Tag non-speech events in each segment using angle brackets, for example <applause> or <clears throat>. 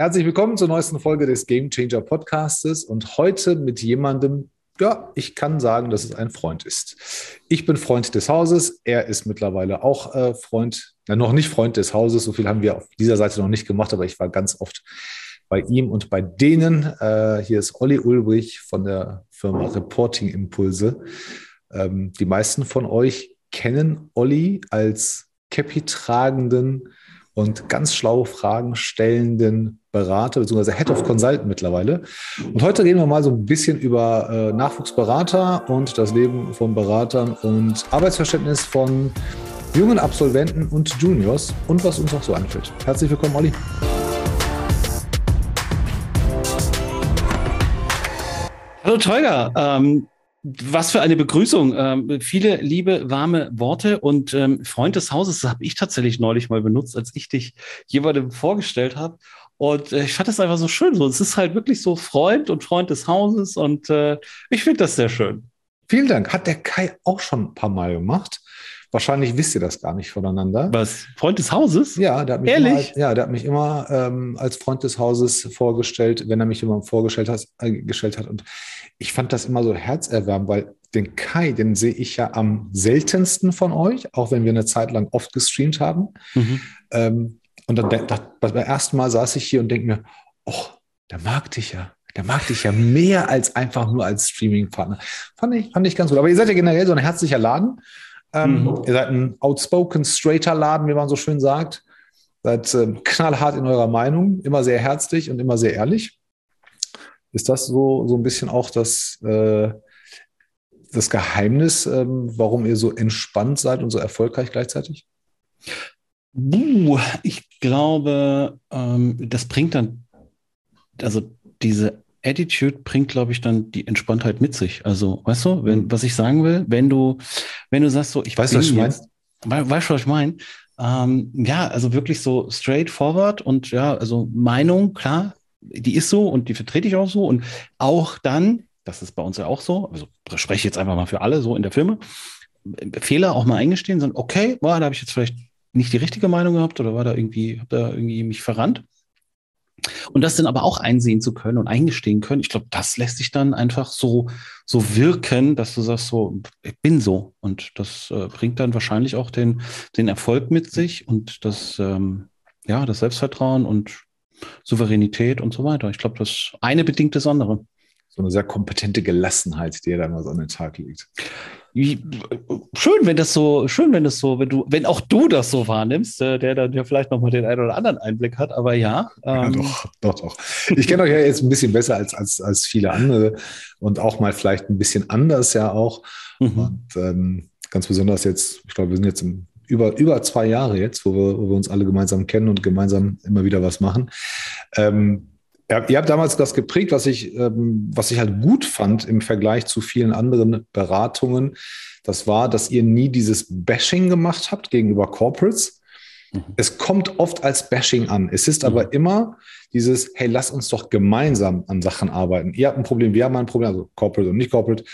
Herzlich willkommen zur neuesten Folge des Game Changer Podcastes und heute mit jemandem, ja, ich kann sagen, dass es ein Freund ist. Ich bin Freund des Hauses, er ist mittlerweile auch äh, Freund, na, noch nicht Freund des Hauses, so viel haben wir auf dieser Seite noch nicht gemacht, aber ich war ganz oft bei ihm und bei denen. Äh, hier ist Olli Ulbrich von der Firma Reporting Impulse. Ähm, die meisten von euch kennen Olli als Cappy-tragenden und ganz schlaue Fragen stellenden Berater bzw. Head of Consultant mittlerweile. Und heute reden wir mal so ein bisschen über äh, Nachwuchsberater und das Leben von Beratern und Arbeitsverständnis von jungen Absolventen und Juniors und was uns auch so anfällt. Herzlich willkommen, Olli. Hallo Tolga, ähm, was für eine Begrüßung. Ähm, viele liebe, warme Worte und ähm, Freund des Hauses, habe ich tatsächlich neulich mal benutzt, als ich dich jemandem vorgestellt habe. Und äh, ich fand das einfach so schön. So, es ist halt wirklich so Freund und Freund des Hauses und äh, ich finde das sehr schön. Vielen Dank. Hat der Kai auch schon ein paar Mal gemacht. Wahrscheinlich wisst ihr das gar nicht voneinander. Was? Freund des Hauses? Ja, der hat mich Ehrlich? Immer, als- ja, der hat mich immer ähm, als Freund des Hauses vorgestellt, wenn er mich immer vorgestellt hat, äh, gestellt hat. Und ich fand das immer so herzerwärmend, weil den Kai, den sehe ich ja am seltensten von euch, auch wenn wir eine Zeit lang oft gestreamt haben. Mhm. Ähm, und dann de- da- beim ersten Mal saß ich hier und denke mir, oh, der mag dich ja. Der mag dich ja mehr als einfach nur als Streaming-Partner. Fand ich, fand ich ganz gut. Aber ihr seid ja generell so ein herzlicher Laden. Ähm, Mhm. Ihr seid ein outspoken, straighter Laden, wie man so schön sagt. Seid ähm, knallhart in eurer Meinung, immer sehr herzlich und immer sehr ehrlich. Ist das so, so ein bisschen auch das, äh, das Geheimnis, ähm, warum ihr so entspannt seid und so erfolgreich gleichzeitig? Buh, ich glaube, ähm, das bringt dann, also diese Attitude bringt, glaube ich, dann die Entspanntheit mit sich. Also, weißt du, wenn, was ich sagen will, wenn du, wenn du sagst so, ich Weißt du, was ich meine? We- weißt du, was ich meine? Ähm, ja, also wirklich so straightforward und ja, also Meinung, klar, die ist so und die vertrete ich auch so und auch dann, das ist bei uns ja auch so, also spreche ich jetzt einfach mal für alle so in der Firma, Fehler auch mal eingestehen, sagen, okay, boah, da habe ich jetzt vielleicht nicht die richtige Meinung gehabt oder war da irgendwie, habe da irgendwie mich verrannt. Und das dann aber auch einsehen zu können und eingestehen können, ich glaube, das lässt sich dann einfach so, so wirken, dass du sagst, so, ich bin so. Und das äh, bringt dann wahrscheinlich auch den, den Erfolg mit sich und das, ähm, ja, das Selbstvertrauen und Souveränität und so weiter. Ich glaube, das eine bedingt das andere. So eine sehr kompetente Gelassenheit, die ihr da immer so an den Tag legt. Schön, wenn das so, schön, wenn das so, wenn du, wenn auch du das so wahrnimmst, äh, der dann ja vielleicht nochmal den einen oder anderen Einblick hat, aber ja. Ja, ähm, doch, doch, doch. Ich kenne euch ja jetzt ein bisschen besser als, als, als viele andere und auch mal vielleicht ein bisschen anders ja auch. mhm. Und ähm, ganz besonders jetzt, ich glaube, wir sind jetzt im, über, über zwei Jahre jetzt, wo wir, wo wir uns alle gemeinsam kennen und gemeinsam immer wieder was machen. Ähm, ja, ihr habt damals das geprägt, was ich, ähm, was ich halt gut fand im Vergleich zu vielen anderen Beratungen. Das war, dass ihr nie dieses Bashing gemacht habt gegenüber Corporates. Mhm. Es kommt oft als Bashing an. Es ist aber immer dieses, hey, lass uns doch gemeinsam an Sachen arbeiten. Ihr habt ein Problem, wir haben ein Problem, also Corporate und nicht Corporate.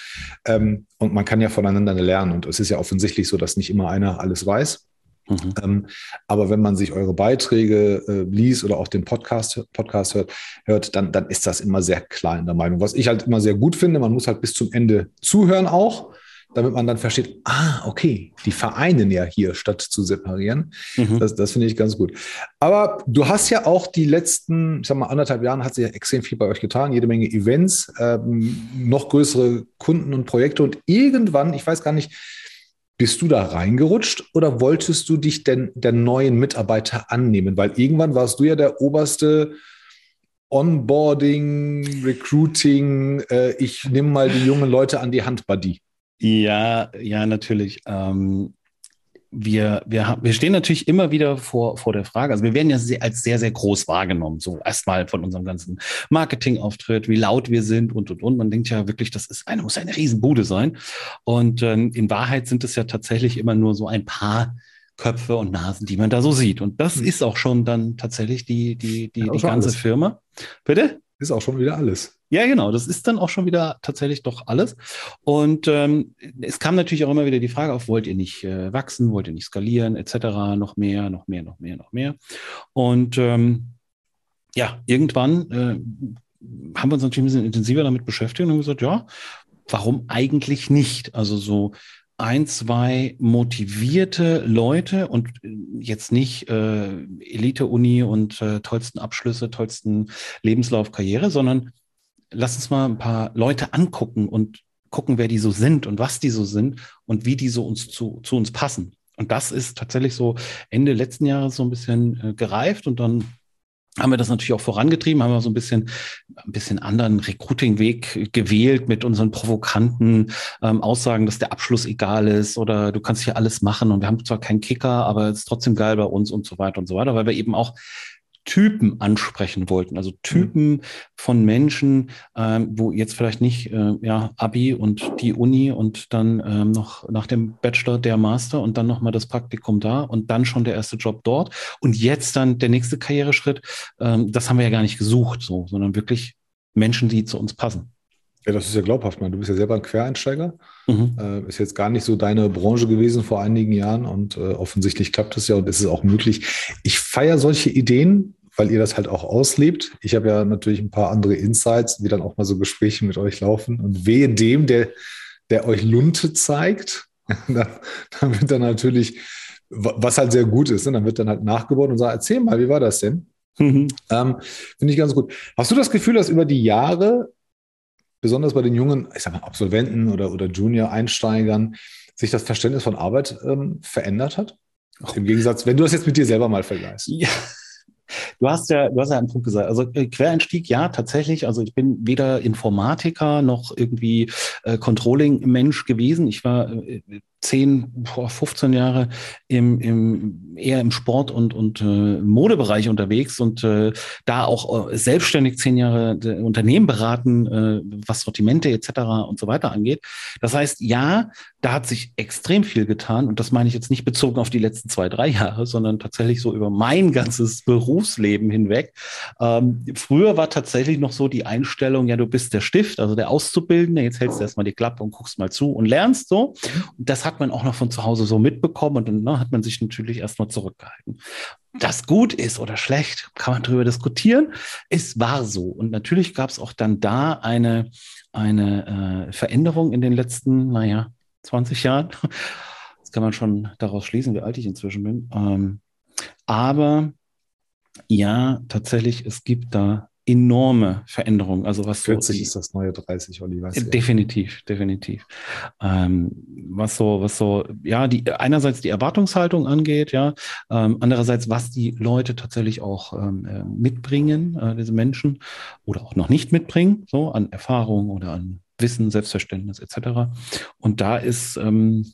Ähm, und man kann ja voneinander lernen. Und es ist ja offensichtlich so, dass nicht immer einer alles weiß. Mhm. Ähm, aber wenn man sich eure Beiträge äh, liest oder auch den Podcast, Podcast hört, hört dann, dann ist das immer sehr klar in der Meinung. Was ich halt immer sehr gut finde, man muss halt bis zum Ende zuhören auch, damit man dann versteht, ah, okay, die vereinen ja hier, statt zu separieren. Mhm. Das, das finde ich ganz gut. Aber du hast ja auch die letzten, ich sag mal, anderthalb Jahren hat sich ja extrem viel bei euch getan, jede Menge Events, ähm, noch größere Kunden und Projekte und irgendwann, ich weiß gar nicht, bist du da reingerutscht oder wolltest du dich denn der neuen Mitarbeiter annehmen? Weil irgendwann warst du ja der oberste Onboarding, Recruiting, äh, ich nehme mal die jungen Leute an die Hand, Buddy. Ja, ja, natürlich. Ähm, wir, wir, haben, wir stehen natürlich immer wieder vor, vor der Frage, also wir werden ja sehr, als sehr, sehr groß wahrgenommen, so erstmal von unserem ganzen Marketingauftritt, wie laut wir sind und, und, und. Man denkt ja wirklich, das ist eine, muss eine Riesenbude sein. Und ähm, in Wahrheit sind es ja tatsächlich immer nur so ein paar Köpfe und Nasen, die man da so sieht. Und das Hm. ist auch schon dann tatsächlich die, die, die, Ja, die ganze alles. Firma. Bitte? Ist auch schon wieder alles. Ja, genau. Das ist dann auch schon wieder tatsächlich doch alles. Und ähm, es kam natürlich auch immer wieder die Frage auf, wollt ihr nicht äh, wachsen, wollt ihr nicht skalieren, etc., noch mehr, noch mehr, noch mehr, noch mehr. Und ähm, ja, irgendwann äh, haben wir uns natürlich ein bisschen intensiver damit beschäftigt und haben gesagt, ja, warum eigentlich nicht? Also so ein, zwei motivierte Leute und äh, jetzt nicht äh, Elite-Uni und äh, tollsten Abschlüsse, tollsten Lebenslauf, Karriere, sondern lass uns mal ein paar Leute angucken und gucken, wer die so sind und was die so sind und wie die so uns zu, zu uns passen. Und das ist tatsächlich so Ende letzten Jahres so ein bisschen äh, gereift und dann haben wir das natürlich auch vorangetrieben, haben wir so ein bisschen, ein bisschen anderen Recruiting-Weg gewählt mit unseren provokanten ähm, Aussagen, dass der Abschluss egal ist oder du kannst hier alles machen und wir haben zwar keinen Kicker, aber es ist trotzdem geil bei uns und so weiter und so weiter, weil wir eben auch Typen ansprechen wollten, also Typen mhm. von Menschen, ähm, wo jetzt vielleicht nicht äh, ja Abi und die Uni und dann ähm, noch nach dem Bachelor der Master und dann noch mal das Praktikum da und dann schon der erste Job dort und jetzt dann der nächste Karriereschritt. Ähm, das haben wir ja gar nicht gesucht, so, sondern wirklich Menschen, die zu uns passen. Ja, das ist ja glaubhaft, man. Du bist ja selber ein Quereinsteiger. Mhm. Äh, ist jetzt gar nicht so deine Branche gewesen vor einigen Jahren und äh, offensichtlich klappt es ja und ist es auch möglich. Ich feiere solche Ideen, weil ihr das halt auch auslebt. Ich habe ja natürlich ein paar andere Insights, wie dann auch mal so Gespräche mit euch laufen. Und wehe dem, der, der euch Lunte zeigt, <laughs> dann, dann wird dann natürlich, was halt sehr gut ist, ne? dann wird dann halt nachgebaut und sagt, erzähl mal, wie war das denn? Mhm. Ähm, Finde ich ganz gut. Hast du das Gefühl, dass über die Jahre besonders bei den jungen, ich sag mal, Absolventen oder, oder Junior-Einsteigern, sich das Verständnis von Arbeit ähm, verändert hat? Im Gegensatz, wenn du das jetzt mit dir selber mal vergleichst. Ja. Du hast ja, du hast ja einen Punkt gesagt. Also äh, Quereinstieg, ja, tatsächlich. Also ich bin weder Informatiker noch irgendwie äh, Controlling-Mensch gewesen. Ich war äh, 10, 15 Jahre im, im, eher im Sport- und, und äh, Modebereich unterwegs und äh, da auch äh, selbstständig zehn Jahre Unternehmen beraten, äh, was Sortimente etc. und so weiter angeht. Das heißt, ja, da hat sich extrem viel getan und das meine ich jetzt nicht bezogen auf die letzten zwei, drei Jahre, sondern tatsächlich so über mein ganzes Berufsleben hinweg. Ähm, früher war tatsächlich noch so die Einstellung, ja, du bist der Stift, also der Auszubildende, jetzt hältst du erstmal die Klappe und guckst mal zu und lernst so. Und das hat hat man auch noch von zu Hause so mitbekommen und dann ne, hat man sich natürlich erstmal zurückgehalten. Das gut ist oder schlecht, kann man darüber diskutieren. Es war so. Und natürlich gab es auch dann da eine, eine äh, Veränderung in den letzten, naja, 20 Jahren. Das kann man schon daraus schließen, wie alt ich inzwischen bin. Ähm, aber ja, tatsächlich, es gibt da enorme Veränderung. Also was 40 so ist das neue 30, Olli. Weißt du definitiv, definitiv. Ähm, was so, was so, ja, die einerseits die Erwartungshaltung angeht, ja, ähm, andererseits was die Leute tatsächlich auch ähm, äh, mitbringen, äh, diese Menschen oder auch noch nicht mitbringen, so an Erfahrung oder an Wissen, Selbstverständnis etc. Und da ist ähm,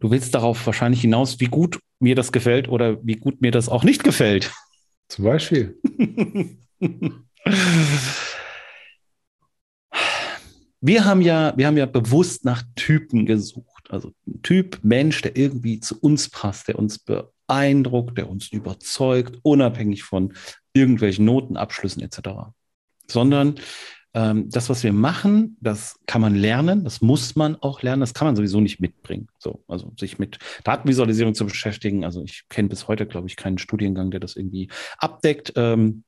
Du willst darauf wahrscheinlich hinaus, wie gut mir das gefällt oder wie gut mir das auch nicht gefällt. Zum Beispiel. <laughs> Wir haben ja, wir haben ja bewusst nach Typen gesucht. Also ein Typ Mensch, der irgendwie zu uns passt, der uns beeindruckt, der uns überzeugt, unabhängig von irgendwelchen Notenabschlüssen etc. Sondern ähm, das, was wir machen, das kann man lernen, das muss man auch lernen, das kann man sowieso nicht mitbringen. So, also sich mit Datenvisualisierung zu beschäftigen. Also ich kenne bis heute, glaube ich, keinen Studiengang, der das irgendwie abdeckt. Ähm,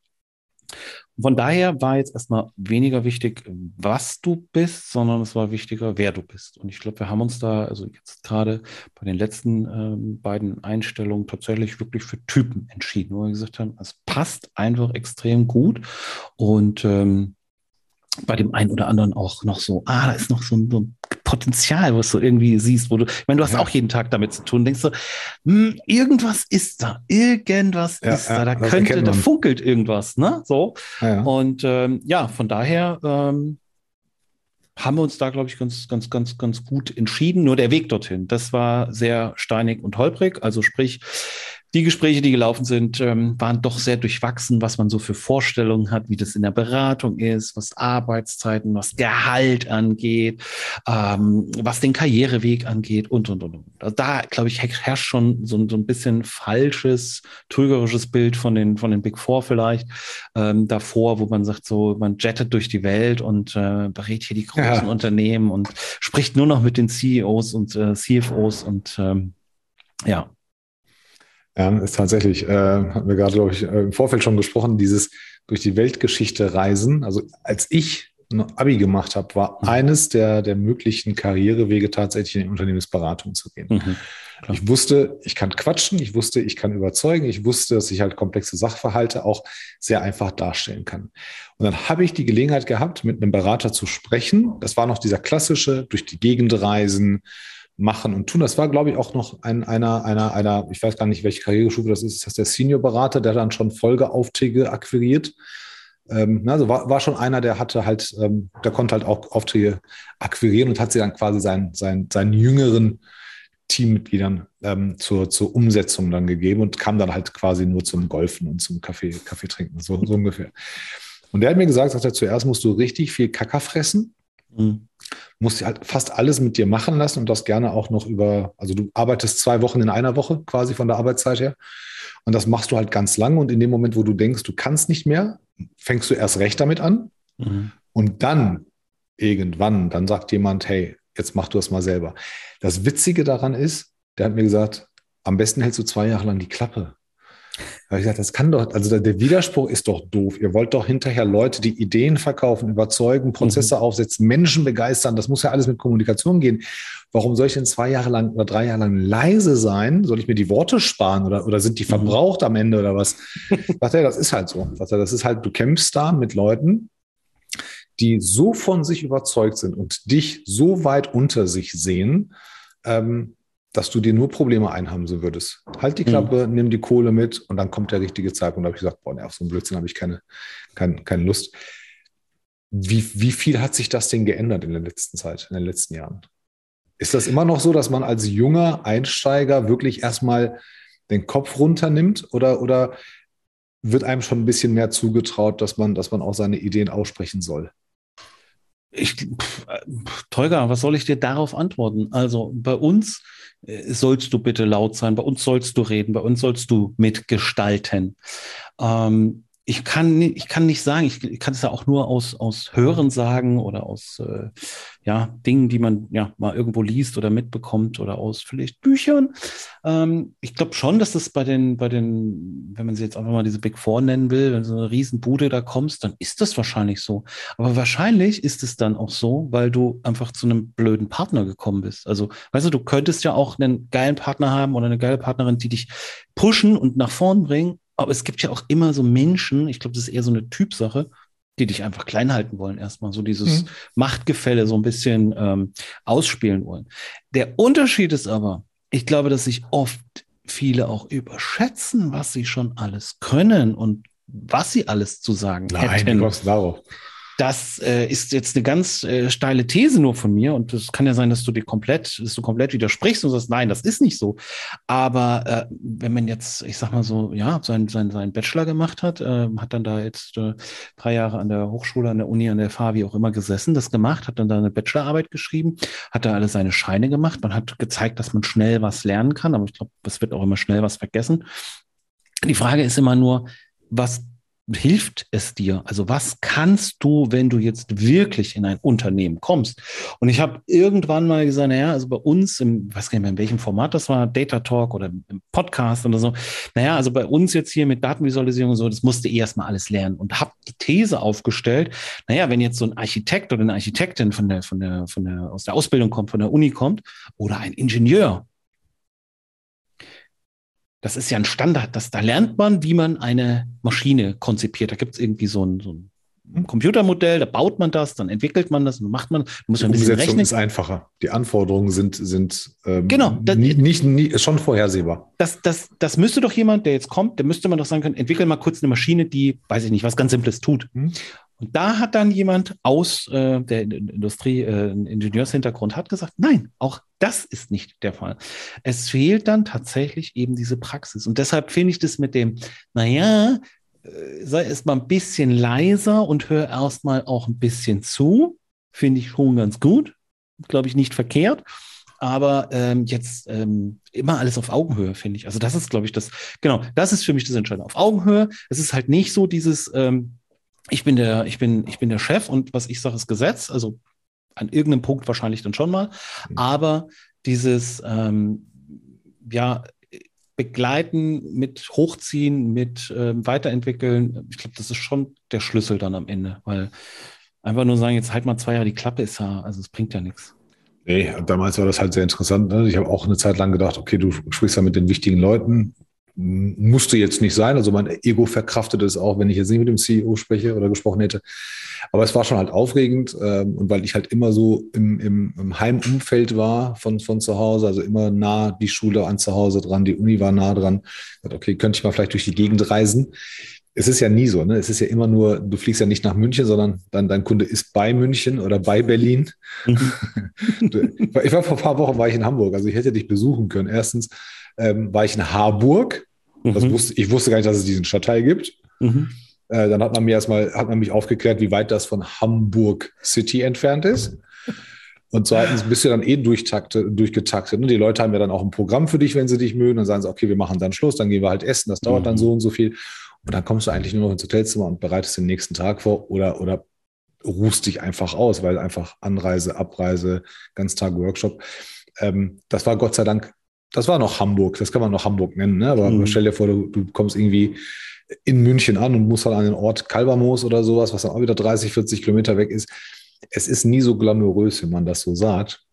von daher war jetzt erstmal weniger wichtig, was du bist, sondern es war wichtiger, wer du bist. Und ich glaube, wir haben uns da, also jetzt gerade bei den letzten ähm, beiden Einstellungen tatsächlich wirklich für Typen entschieden, wo wir gesagt haben, es passt einfach extrem gut. Und ähm, bei dem einen oder anderen auch noch so, ah, da ist noch so ein, so ein Potenzial, was du irgendwie siehst, wo du, ich meine, du hast ja. auch jeden Tag damit zu tun, denkst du, hm, irgendwas ist da, irgendwas ja, ist da, da könnte, da funkelt irgendwas, ne? So. Und ähm, ja, von daher ähm, haben wir uns da, glaube ich, ganz, ganz, ganz, ganz gut entschieden. Nur der Weg dorthin, das war sehr steinig und holprig. Also sprich, die Gespräche, die gelaufen sind, ähm, waren doch sehr durchwachsen, was man so für Vorstellungen hat, wie das in der Beratung ist, was Arbeitszeiten, was Gehalt angeht, ähm, was den Karriereweg angeht und, und, und. und. Also da, glaube ich, herrscht schon so, so, ein bisschen falsches, trügerisches Bild von den, von den Big Four vielleicht ähm, davor, wo man sagt, so, man jettet durch die Welt und äh, berät hier die großen ja. Unternehmen und spricht nur noch mit den CEOs und äh, CFOs und ja, Ja, ist tatsächlich, äh, hatten wir gerade, glaube ich, äh, im Vorfeld schon gesprochen, dieses durch die Weltgeschichte reisen. Also als ich ein Abi gemacht habe, war mhm. eines der, der möglichen Karrierewege tatsächlich in die Unternehmensberatung zu gehen. Mhm, ich wusste, ich kann quatschen, ich wusste, ich kann überzeugen, ich wusste, dass ich halt komplexe Sachverhalte auch sehr einfach darstellen kann. Und dann habe ich die Gelegenheit gehabt, mit einem Berater zu sprechen. Das war noch dieser klassische, durch die Gegend reisen, machen und tun. Das war, glaube ich, auch noch ein, einer, einer, einer, ich weiß gar nicht, welche Karrierestufe das ist, ist das der Senior-Berater, der dann schon Folgeaufträge akquiriert. Ähm, also war, war schon einer, der hatte halt, ähm, der konnte halt auch Aufträge akquirieren und hat sie dann quasi seinen, seinen, seinen jüngeren Teammitgliedern ähm, zur, zur Umsetzung dann gegeben und kam dann halt quasi nur zum Golfen und zum Kaffee, Kaffee trinken, so, so ungefähr. Und der hat mir gesagt, sagt er, zuerst musst du richtig viel Kacker fressen. Mhm musst halt fast alles mit dir machen lassen und das gerne auch noch über, also du arbeitest zwei Wochen in einer Woche quasi von der Arbeitszeit her. Und das machst du halt ganz lang. Und in dem Moment, wo du denkst, du kannst nicht mehr, fängst du erst recht damit an. Mhm. Und dann irgendwann, dann sagt jemand, hey, jetzt mach du das mal selber. Das Witzige daran ist, der hat mir gesagt, am besten hältst du zwei Jahre lang die Klappe. Da habe ich gesagt, das kann doch, also der Widerspruch ist doch doof. Ihr wollt doch hinterher Leute, die Ideen verkaufen, überzeugen, Prozesse mhm. aufsetzen, Menschen begeistern. Das muss ja alles mit Kommunikation gehen. Warum soll ich denn zwei Jahre lang oder drei Jahre lang leise sein? Soll ich mir die Worte sparen oder, oder sind die mhm. verbraucht mhm. am Ende oder was? <laughs> Sagt er, das ist halt so. Sagt er, das ist halt, du kämpfst da mit Leuten, die so von sich überzeugt sind und dich so weit unter sich sehen, ähm, dass du dir nur Probleme einhamsen würdest. Halt die Klappe, mhm. nimm die Kohle mit und dann kommt der richtige Zeitpunkt. Da habe ich gesagt, boah, nee, auf so einen Blödsinn habe ich keine, keine, keine Lust. Wie, wie viel hat sich das denn geändert in der letzten Zeit, in den letzten Jahren? Ist das immer noch so, dass man als junger Einsteiger wirklich erstmal den Kopf runternimmt oder, oder wird einem schon ein bisschen mehr zugetraut, dass man, dass man auch seine Ideen aussprechen soll? Ich, Tolga, was soll ich dir darauf antworten? Also bei uns äh, sollst du bitte laut sein, bei uns sollst du reden, bei uns sollst du mitgestalten. Ähm, ich kann, ich kann nicht sagen, ich, ich kann es ja auch nur aus, aus Hören sagen oder aus äh, ja, Dingen, die man ja mal irgendwo liest oder mitbekommt oder aus vielleicht Büchern. Ähm, ich glaube schon, dass das bei den, bei den, wenn man sie jetzt einfach mal diese Big Four nennen will, wenn so eine Riesenbude da kommst, dann ist das wahrscheinlich so. Aber wahrscheinlich ist es dann auch so, weil du einfach zu einem blöden Partner gekommen bist. Also, weißt du, du könntest ja auch einen geilen Partner haben oder eine geile Partnerin, die dich pushen und nach vorn bringen aber es gibt ja auch immer so Menschen, ich glaube, das ist eher so eine Typsache, die dich einfach klein halten wollen, erstmal so dieses mhm. Machtgefälle so ein bisschen ähm, ausspielen wollen. Der Unterschied ist aber, ich glaube, dass sich oft viele auch überschätzen, was sie schon alles können und was sie alles zu sagen Nein, hätten. Nein, darauf. Das äh, ist jetzt eine ganz äh, steile These nur von mir und es kann ja sein, dass du dir komplett, dass du komplett widersprichst und sagst, nein, das ist nicht so. Aber äh, wenn man jetzt, ich sag mal so, ja, seinen sein, sein Bachelor gemacht hat, äh, hat dann da jetzt äh, drei Jahre an der Hochschule, an der Uni, an der FH, wie auch immer gesessen, das gemacht, hat dann da eine Bachelorarbeit geschrieben, hat da alle seine Scheine gemacht, man hat gezeigt, dass man schnell was lernen kann, aber ich glaube, es wird auch immer schnell was vergessen. Die Frage ist immer nur, was hilft es dir? Also was kannst du, wenn du jetzt wirklich in ein Unternehmen kommst? Und ich habe irgendwann mal gesagt, naja, also bei uns, im, ich weiß gar nicht mehr, in welchem Format das war, Data Talk oder im Podcast oder so, naja, also bei uns jetzt hier mit Datenvisualisierung und so, das musste eh erstmal alles lernen und habe die These aufgestellt, naja, wenn jetzt so ein Architekt oder eine Architektin von der, von der, von der, aus der Ausbildung kommt, von der Uni kommt oder ein Ingenieur, das ist ja ein Standard, das, da lernt man, wie man eine Maschine konzipiert. Da gibt es irgendwie so ein, so ein Computermodell, da baut man das, dann entwickelt man das, dann macht man, muss Die ein bisschen Umsetzung rechnen. ist einfacher. Die Anforderungen sind, sind ähm, genau, das, nie, nicht, nie, schon vorhersehbar. Das, das, das müsste doch jemand, der jetzt kommt, der müsste man doch sagen können, entwickel mal kurz eine Maschine, die, weiß ich nicht, was ganz Simples tut. Hm. Und da hat dann jemand aus äh, der Industrie äh, einen Ingenieurshintergrund hat gesagt, nein, auch das ist nicht der Fall. Es fehlt dann tatsächlich eben diese Praxis. Und deshalb finde ich das mit dem, naja, äh, sei erst mal ein bisschen leiser und hör erst mal auch ein bisschen zu, finde ich schon ganz gut. Glaube ich nicht verkehrt. Aber ähm, jetzt ähm, immer alles auf Augenhöhe, finde ich. Also das ist, glaube ich, das, genau, das ist für mich das Entscheidende. Auf Augenhöhe. Es ist halt nicht so dieses, ähm, ich bin der, ich bin, ich bin der Chef und was ich sage, ist Gesetz. Also an irgendeinem Punkt wahrscheinlich dann schon mal. Mhm. Aber dieses, ähm, ja, begleiten, mit hochziehen, mit äh, weiterentwickeln, ich glaube, das ist schon der Schlüssel dann am Ende, weil einfach nur sagen, jetzt halt mal zwei Jahre die Klappe ist ja, also es bringt ja nichts. Nee, damals war das halt sehr interessant. Ne? Ich habe auch eine Zeit lang gedacht, okay, du sprichst ja mit den wichtigen Leuten, musste jetzt nicht sein. Also mein Ego verkraftet es auch, wenn ich jetzt nicht mit dem CEO spreche oder gesprochen hätte. Aber es war schon halt aufregend ähm, und weil ich halt immer so im, im, im Heimumfeld war von, von zu Hause, also immer nah die Schule an zu Hause dran, die Uni war nah dran. Okay, könnte ich mal vielleicht durch die Gegend reisen. Es ist ja nie so, ne? Es ist ja immer nur, du fliegst ja nicht nach München, sondern dann dein Kunde ist bei München oder bei Berlin. Mhm. <laughs> ich war vor ein paar Wochen war ich in Hamburg, also ich hätte dich besuchen können. Erstens ähm, war ich in Harburg. Mhm. Wusste, ich wusste gar nicht, dass es diesen Stadtteil gibt. Mhm. Äh, dann hat man mir erstmal, hat man mich aufgeklärt, wie weit das von Hamburg City entfernt ist. Und zweitens bist du dann eh durchgetaktet. Ne? Die Leute haben ja dann auch ein Programm für dich, wenn sie dich mögen. Dann sagen sie, okay, wir machen dann Schluss, dann gehen wir halt essen, das dauert mhm. dann so und so viel. Und dann kommst du eigentlich nur noch ins Hotelzimmer und bereitest den nächsten Tag vor oder, oder ruhst dich einfach aus, weil einfach Anreise, Abreise, Ganztag Workshop. Ähm, das war Gott sei Dank das war noch Hamburg, das kann man noch Hamburg nennen, ne? aber mhm. stell dir vor, du, du, kommst irgendwie in München an und musst halt an den Ort Kalbermoos oder sowas, was dann auch wieder 30, 40 Kilometer weg ist. Es ist nie so glamourös, wenn man das so sagt.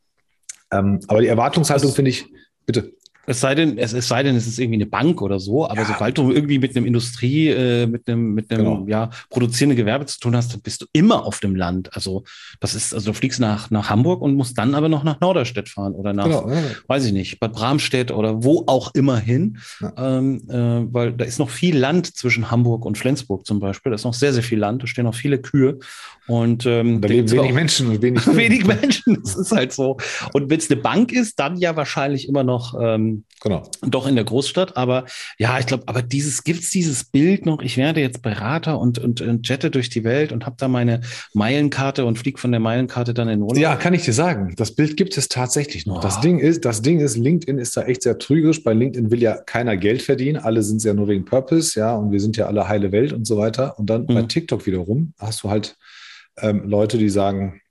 Ähm, aber die Erwartungshaltung finde ich, bitte. Es sei denn, es, es sei denn, es ist irgendwie eine Bank oder so, aber ja. sobald du irgendwie mit einem Industrie, äh, mit einem, mit einem genau. ja, produzierenden Gewerbe zu tun hast, dann bist du immer auf dem Land. Also das ist, also du fliegst nach, nach Hamburg und musst dann aber noch nach Norderstedt fahren oder nach, genau, weiß ich nicht, Bad Bramstedt oder wo auch immer hin. Ja. Ähm, äh, weil da ist noch viel Land zwischen Hamburg und Flensburg zum Beispiel. Da ist noch sehr, sehr viel Land, da stehen noch viele Kühe. Und ähm, da leben wenig Menschen und wenig, <laughs> wenig Menschen. Das ist halt so. Und wenn es eine Bank ist, dann ja wahrscheinlich immer noch ähm, genau. doch in der Großstadt. Aber ja, ich glaube, aber dieses gibt es dieses Bild noch. Ich werde jetzt Berater und, und, und jette durch die Welt und habe da meine Meilenkarte und fliege von der Meilenkarte dann in Urlaub. Ja, kann ich dir sagen. Das Bild gibt es tatsächlich noch. Oh. Das Ding ist, das Ding ist, LinkedIn ist da echt sehr trügerisch. Bei LinkedIn will ja keiner Geld verdienen. Alle sind es ja nur wegen Purpose, ja, und wir sind ja alle heile Welt und so weiter. Und dann mhm. bei TikTok wiederum hast du halt ähm, Leute, die sagen,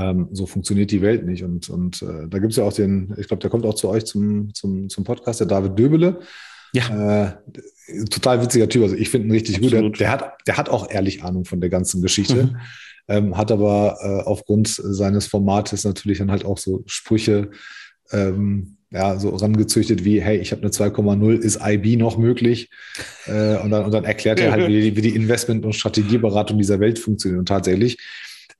ähm, so funktioniert die Welt nicht. Und, und äh, da gibt es ja auch den, ich glaube, der kommt auch zu euch zum, zum, zum Podcast, der David Döbele. Ja. Äh, total witziger Typ. Also ich finde ihn richtig Absolut. gut. Der, der, hat, der hat auch ehrlich Ahnung von der ganzen Geschichte. Mhm. Ähm, hat aber äh, aufgrund seines Formates natürlich dann halt auch so Sprüche ähm, ja, so rangezüchtet wie, hey, ich habe eine 2,0, ist IB noch möglich? Äh, und, dann, und dann erklärt er halt, <laughs> wie die, wie die Investment- und Strategieberatung dieser Welt funktioniert. Und tatsächlich,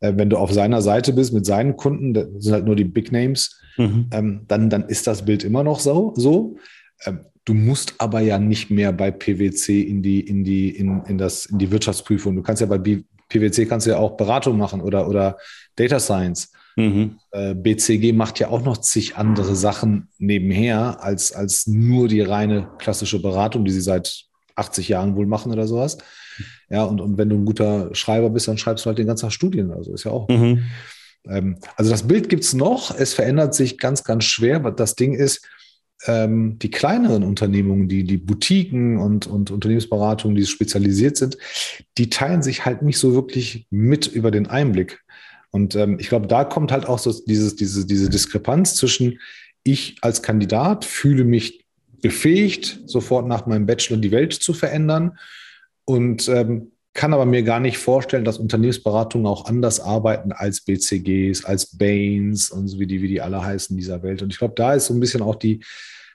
äh, wenn du auf seiner Seite bist mit seinen Kunden, das sind halt nur die Big Names, mhm. ähm, dann, dann ist das Bild immer noch so. so. Ähm, du musst aber ja nicht mehr bei PwC in die, in die, in, in das, in die Wirtschaftsprüfung. Du kannst ja bei PwC kannst du ja auch Beratung machen oder, oder Data Science. Mhm. Äh, BCG macht ja auch noch zig andere Sachen nebenher als, als nur die reine klassische Beratung, die sie seit 80 Jahren wohl machen oder sowas. Ja, und, und wenn du ein guter Schreiber bist, dann schreibst du halt den ganzen Tag Studien. Also ist ja auch. Mhm. Ähm, also das Bild gibt es noch. Es verändert sich ganz, ganz schwer. Aber das Ding ist, ähm, die kleineren Unternehmungen, die, die Boutiquen und, und Unternehmensberatungen, die spezialisiert sind, die teilen sich halt nicht so wirklich mit über den Einblick. Und ähm, ich glaube, da kommt halt auch so dieses, diese, diese Diskrepanz zwischen, ich als Kandidat fühle mich befähigt, sofort nach meinem Bachelor die Welt zu verändern und ähm, kann aber mir gar nicht vorstellen, dass Unternehmensberatungen auch anders arbeiten als BCGs, als Bains und so wie die, wie die alle heißen dieser Welt. Und ich glaube, da ist so ein bisschen auch die,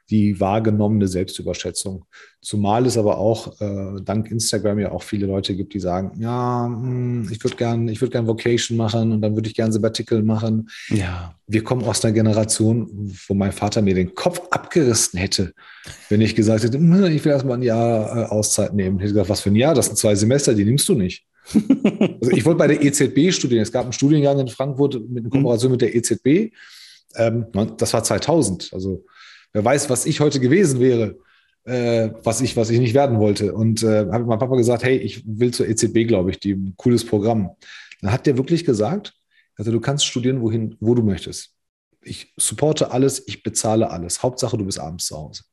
die wahrgenommene Selbstüberschätzung. Zumal es aber auch äh, dank Instagram ja auch viele Leute gibt, die sagen, ja, mh, hm, ich würde gern, ich würde gern Vocation machen und dann würde ich gern Sabbatical machen. Ja. Wir kommen aus einer Generation, wo mein Vater mir den Kopf abgerissen hätte, wenn ich gesagt hätte, hm, ich will erstmal ein Jahr äh, Auszeit nehmen. Ich hätte gesagt, was für ein Jahr? Das sind zwei Semester, die nimmst du nicht. <laughs> also ich wollte bei der EZB studieren. Es gab einen Studiengang in Frankfurt mit einer Kooperation mit der EZB. Ähm, das war 2000. Also Wer weiß, was ich heute gewesen wäre, äh, was, ich, was ich nicht werden wollte. Und äh, habe mein Papa gesagt, hey, ich will zur EZB, glaube ich, die ein cooles Programm. Dann hat der wirklich gesagt, also du kannst studieren, wohin, wo du möchtest. Ich supporte alles, ich bezahle alles. Hauptsache, du bist abends zu Hause.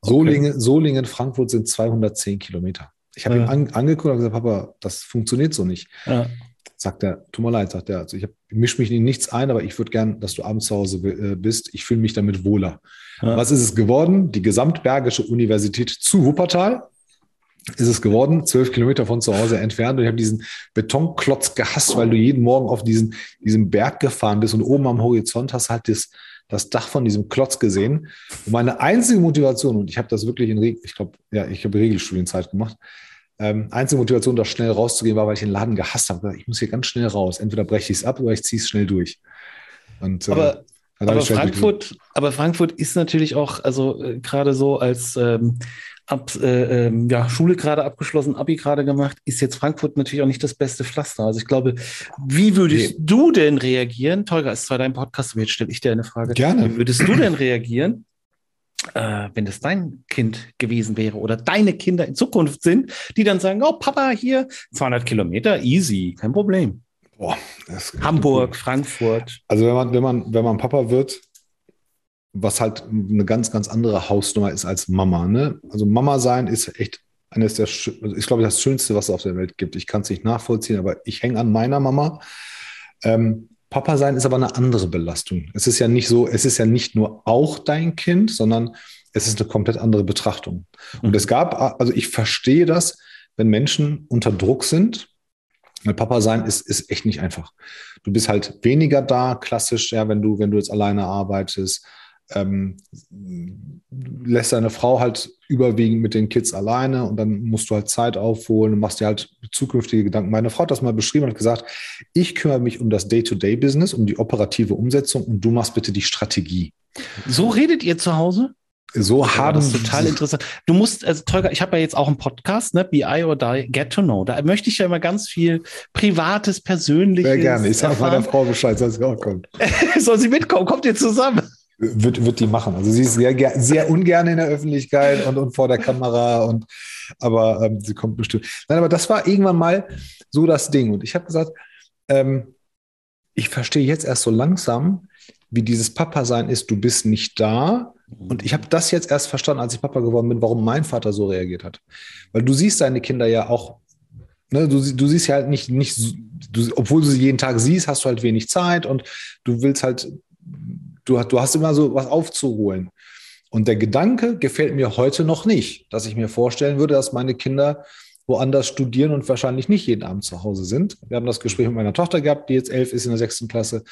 Okay. Solingen, Solingen, Frankfurt sind 210 Kilometer. Ich habe ja. ihn an, angeguckt und gesagt, Papa, das funktioniert so nicht. Ja. Sagt er, tut mir leid, sagt er, also ich, mische mich in nichts ein, aber ich würde gern, dass du abends zu Hause äh, bist. Ich fühle mich damit wohler. Ja. Was ist es geworden? Die Gesamtbergische Universität zu Wuppertal ist es geworden, zwölf Kilometer von zu Hause entfernt. Und ich habe diesen Betonklotz gehasst, weil du jeden Morgen auf diesen, diesen Berg gefahren bist und oben am Horizont hast halt das, das Dach von diesem Klotz gesehen. Und meine einzige Motivation, und ich habe das wirklich in, ich glaube, ja, ich habe Regelstudienzeit gemacht, ähm, einzige Motivation, da schnell rauszugehen, war, weil ich den Laden gehasst habe. Ich muss hier ganz schnell raus. Entweder breche ich es ab oder ich ziehe es schnell durch. Und, aber, äh, aber Frankfurt, aber Frankfurt ist natürlich auch, also äh, gerade so als ähm, ab, äh, äh, ja, Schule gerade abgeschlossen, Abi gerade gemacht, ist jetzt Frankfurt natürlich auch nicht das beste Pflaster. Also ich glaube, wie würdest nee. du denn reagieren? Tolga, ist zwar dein Podcast, aber jetzt stelle ich dir eine Frage. Gerne. Wie würdest du denn reagieren, äh, wenn das dein Kind gewesen wäre oder deine Kinder in Zukunft sind, die dann sagen, oh Papa, hier 200 Kilometer, easy, kein Problem. Boah, Hamburg, Frankfurt. Also wenn man, wenn man, wenn man Papa wird, was halt eine ganz, ganz andere Hausnummer ist als Mama. Ne? Also Mama sein ist echt eines der, also ich glaube, das Schönste, was es auf der Welt gibt. Ich kann es nicht nachvollziehen, aber ich hänge an meiner Mama. Ähm, Papa sein ist aber eine andere Belastung. Es ist ja nicht so, es ist ja nicht nur auch dein Kind, sondern es ist eine komplett andere Betrachtung. Und mhm. es gab, also ich verstehe das, wenn Menschen unter Druck sind, weil Papa sein ist, ist echt nicht einfach. Du bist halt weniger da, klassisch, ja, wenn du, wenn du jetzt alleine arbeitest ähm, lässt deine Frau halt überwiegend mit den Kids alleine und dann musst du halt Zeit aufholen und machst dir halt zukünftige Gedanken. Meine Frau hat das mal beschrieben und hat gesagt, ich kümmere mich um das Day-to-Day-Business, um die operative Umsetzung und du machst bitte die Strategie. So redet ihr zu Hause? So haben das ist total interessant. Du musst, also Tolga, ich habe ja jetzt auch einen Podcast, ne? BI or Die, Get to Know. Da möchte ich ja immer ganz viel Privates, Persönliches. Sehr gerne. Ich sage meiner Frau Bescheid, soll sie auch kommen. <laughs> soll sie mitkommen? Kommt ihr zusammen? Wird, wird die machen. Also sie ist sehr, sehr ungern in der Öffentlichkeit und, und vor der Kamera und aber ähm, sie kommt bestimmt. Nein, aber das war irgendwann mal so das Ding. Und ich habe gesagt, ähm, ich verstehe jetzt erst so langsam, wie dieses Papa-Sein ist, du bist nicht da. Und ich habe das jetzt erst verstanden, als ich Papa geworden bin, warum mein Vater so reagiert hat. Weil du siehst deine Kinder ja auch, ne, du, du siehst ja halt nicht, nicht du, obwohl du sie jeden Tag siehst, hast du halt wenig Zeit und du willst halt du, du hast immer so was aufzuholen. Und der Gedanke gefällt mir heute noch nicht, dass ich mir vorstellen würde, dass meine Kinder woanders studieren und wahrscheinlich nicht jeden Abend zu Hause sind. Wir haben das Gespräch mit meiner Tochter gehabt, die jetzt elf ist in der sechsten Klasse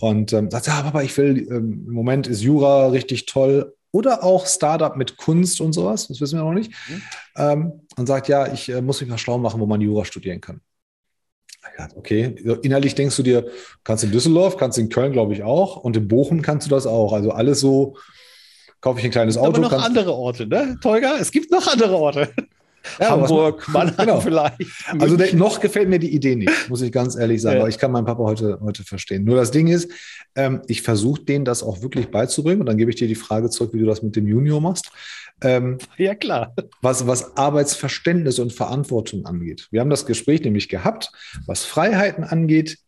und ähm, sagt, ja, Papa, ich will, ähm, im Moment ist Jura richtig toll oder auch Startup mit Kunst und sowas, das wissen wir noch nicht. Mhm. Ähm, und sagt, ja, ich äh, muss mich mal schlau machen, wo man Jura studieren kann. Okay, innerlich denkst du dir, kannst in Düsseldorf, kannst in Köln, glaube ich, auch. Und in Bochum kannst du das auch. Also alles so, kaufe ich ein kleines Auto. Aber noch andere Orte, ne, Tolga? Es gibt noch andere Orte. Ja, Hamburg, Mannheim <laughs> genau. vielleicht. Also der, noch gefällt mir die Idee nicht, muss ich ganz ehrlich sagen. Ja. Aber ich kann meinen Papa heute, heute verstehen. Nur das Ding ist, ähm, ich versuche denen das auch wirklich beizubringen. Und dann gebe ich dir die Frage zurück, wie du das mit dem Junior machst. Ähm, ja, klar. Was, was Arbeitsverständnis und Verantwortung angeht. Wir haben das Gespräch nämlich gehabt, was Freiheiten angeht,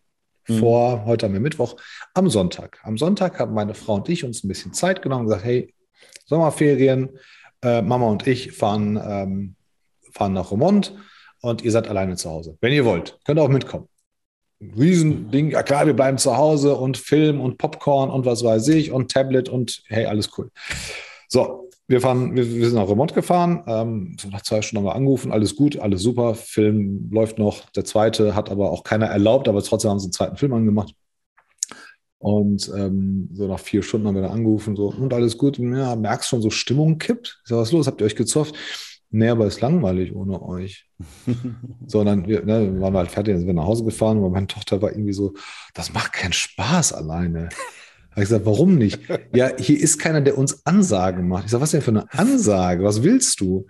mhm. vor, heute haben wir Mittwoch, am Sonntag. Am Sonntag haben meine Frau und ich uns ein bisschen Zeit genommen und gesagt, hey, Sommerferien, äh, Mama und ich fahren, ähm, fahren nach Romont und ihr seid alleine zu Hause. Wenn ihr wollt, könnt ihr auch mitkommen. Riesending, ja klar, wir bleiben zu Hause und Film und Popcorn und was weiß ich und Tablet und hey, alles cool. So, wir fahren, wir, wir sind nach Remont gefahren, ähm, nach zwei Stunden haben wir angerufen, alles gut, alles super, Film läuft noch. Der zweite hat aber auch keiner erlaubt, aber trotzdem haben sie einen zweiten Film angemacht. Und ähm, so nach vier Stunden haben wir dann angerufen, so, und alles gut, ja, merkst schon, so Stimmung kippt. Ich sag, was ist los? Habt ihr euch gezofft? Nee, aber ist langweilig ohne euch. <laughs> so, und dann wir, ne, waren wir halt fertig, dann sind wir nach Hause gefahren, aber meine Tochter war irgendwie so, das macht keinen Spaß alleine. Habe ich gesagt, warum nicht? Ja, hier ist keiner, der uns Ansagen macht. Ich sage, was denn für eine Ansage? Was willst du?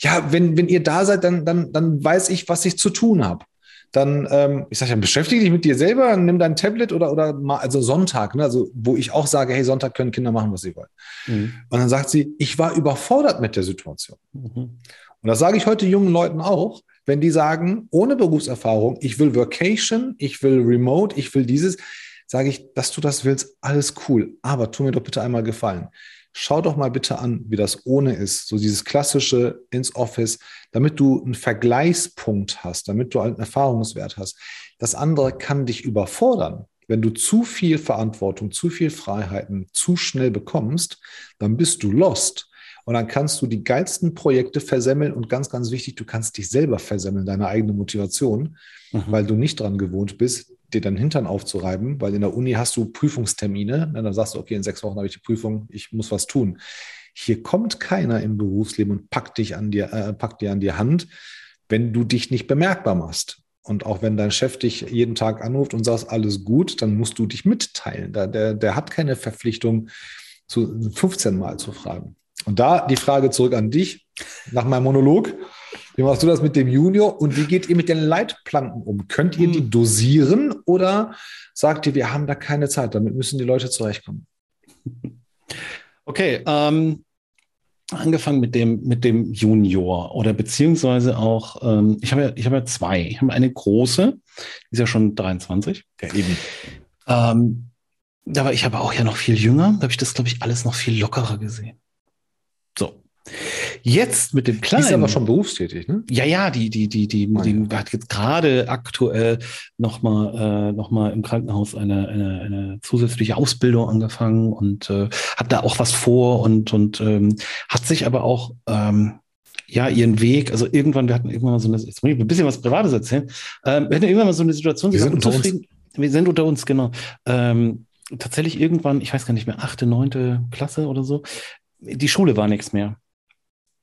Ja, wenn, wenn ihr da seid, dann, dann, dann weiß ich, was ich zu tun habe. Dann, ähm, ich sage, dann beschäftige dich mit dir selber, nimm dein Tablet oder, oder mal, also Sonntag, ne, also wo ich auch sage, hey, Sonntag können Kinder machen, was sie wollen. Mhm. Und dann sagt sie, ich war überfordert mit der Situation. Mhm. Und das sage ich heute jungen Leuten auch, wenn die sagen, ohne Berufserfahrung, ich will Vacation, ich will Remote, ich will dieses, sage ich, dass du das willst, alles cool. Aber tu mir doch bitte einmal gefallen. Schau doch mal bitte an, wie das ohne ist. So dieses klassische ins Office, damit du einen Vergleichspunkt hast, damit du einen Erfahrungswert hast. Das andere kann dich überfordern. Wenn du zu viel Verantwortung, zu viel Freiheiten zu schnell bekommst, dann bist du lost. Und dann kannst du die geilsten Projekte versemmeln und ganz, ganz wichtig, du kannst dich selber versemmeln, deine eigene Motivation, mhm. weil du nicht dran gewohnt bist, dir deinen Hintern aufzureiben, weil in der Uni hast du Prüfungstermine. Ne? Dann sagst du, okay, in sechs Wochen habe ich die Prüfung, ich muss was tun. Hier kommt keiner im Berufsleben und packt dich an dir, äh, packt dir an die Hand, wenn du dich nicht bemerkbar machst. Und auch wenn dein Chef dich jeden Tag anruft und sagst, alles gut, dann musst du dich mitteilen. Der, der, der hat keine Verpflichtung, zu 15 Mal zu fragen. Und da die Frage zurück an dich nach meinem Monolog. Wie machst du das mit dem Junior und wie geht ihr mit den Leitplanken um? Könnt ihr die hm. dosieren oder sagt ihr, wir haben da keine Zeit, damit müssen die Leute zurechtkommen? Okay, ähm, angefangen mit dem, mit dem Junior oder beziehungsweise auch, ähm, ich habe ja, ich habe ja zwei. Ich habe eine große, die ist ja schon 23. Ja, eben. Ähm, aber ich habe auch ja noch viel jünger, da habe ich das, glaube ich, alles noch viel lockerer gesehen. So. Jetzt mit dem Kleinen. Die ist aber schon berufstätig, ne? Ja, ja, die, die, die, die, oh, die ja. hat jetzt gerade aktuell nochmal äh, noch mal im Krankenhaus eine, eine, eine zusätzliche Ausbildung angefangen und äh, hat da auch was vor und, und ähm, hat sich aber auch ähm, ja, ihren Weg, also irgendwann, wir hatten irgendwann mal so eine, jetzt muss ich ein bisschen was Privates erzählen, ähm, wir hatten irgendwann mal so eine Situation, wir sind unter uns. Wir sind unter uns, genau. Ähm, tatsächlich irgendwann, ich weiß gar nicht mehr, achte, neunte Klasse oder so, die Schule war nichts mehr.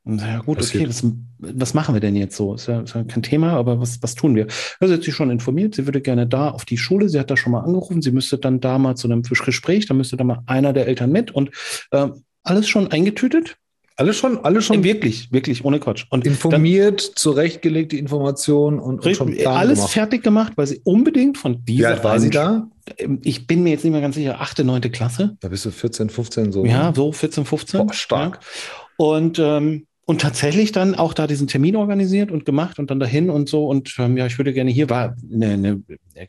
Ja gut, okay, was, was, machen wir denn jetzt so? Ist ja, ist ja, kein Thema, aber was, was tun wir? Also sie hat sich schon informiert, sie würde gerne da auf die Schule, sie hat da schon mal angerufen, sie müsste dann da mal zu einem Gespräch, da müsste da mal einer der Eltern mit und äh, alles schon eingetütet. Alles schon, alles schon. Wirklich, wirklich, ohne Quatsch. Und informiert, dann, zurechtgelegt die Informationen und, und schon alles gemacht. fertig gemacht, weil sie unbedingt von dieser. Wie alt war sie da? Ähm, ich bin mir jetzt nicht mehr ganz sicher, achte, neunte Klasse. Da bist du 14, 15 so. Ja, so 14, 15. Boah, stark. Ja. Und ähm, und tatsächlich dann auch da diesen Termin organisiert und gemacht und dann dahin und so. Und ähm, ja, ich würde gerne hier war eine, eine, eine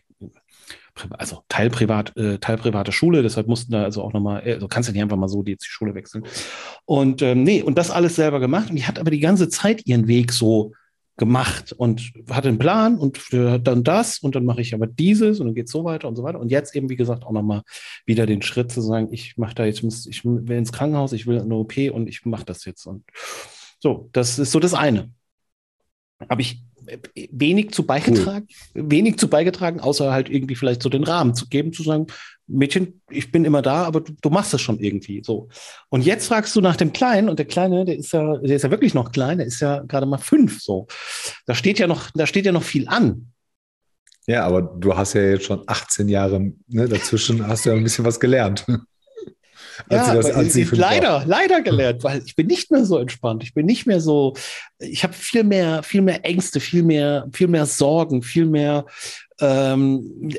also teilprivat, äh, teilprivate Schule, deshalb mussten da also auch nochmal, also kannst du nicht einfach mal so die, die Schule wechseln. Und ähm, nee, und das alles selber gemacht. Und die hat aber die ganze Zeit ihren Weg so gemacht und hatte einen Plan und dann das und dann mache ich aber dieses und dann geht so weiter und so weiter. Und jetzt eben, wie gesagt, auch nochmal wieder den Schritt zu sagen, ich mache da jetzt, ich will ins Krankenhaus, ich will eine OP und ich mache das jetzt. Und so, das ist so das eine. Habe ich wenig zu beigetragen, cool. wenig zu beigetragen, außer halt irgendwie vielleicht so den Rahmen zu geben, zu sagen, Mädchen, ich bin immer da, aber du, du machst das schon irgendwie so. Und jetzt fragst du nach dem Kleinen und der Kleine, der ist ja, der ist ja wirklich noch klein, der ist ja gerade mal fünf so. Da steht ja noch, da steht ja noch viel an. Ja, aber du hast ja jetzt schon 18 Jahre ne, dazwischen, hast du ja ein bisschen was gelernt. Ja, das, als sie leider, war. leider gelernt, weil ich bin nicht mehr so entspannt. Ich bin nicht mehr so, ich habe viel mehr, viel mehr Ängste, viel mehr, viel mehr Sorgen, viel mehr, ähm,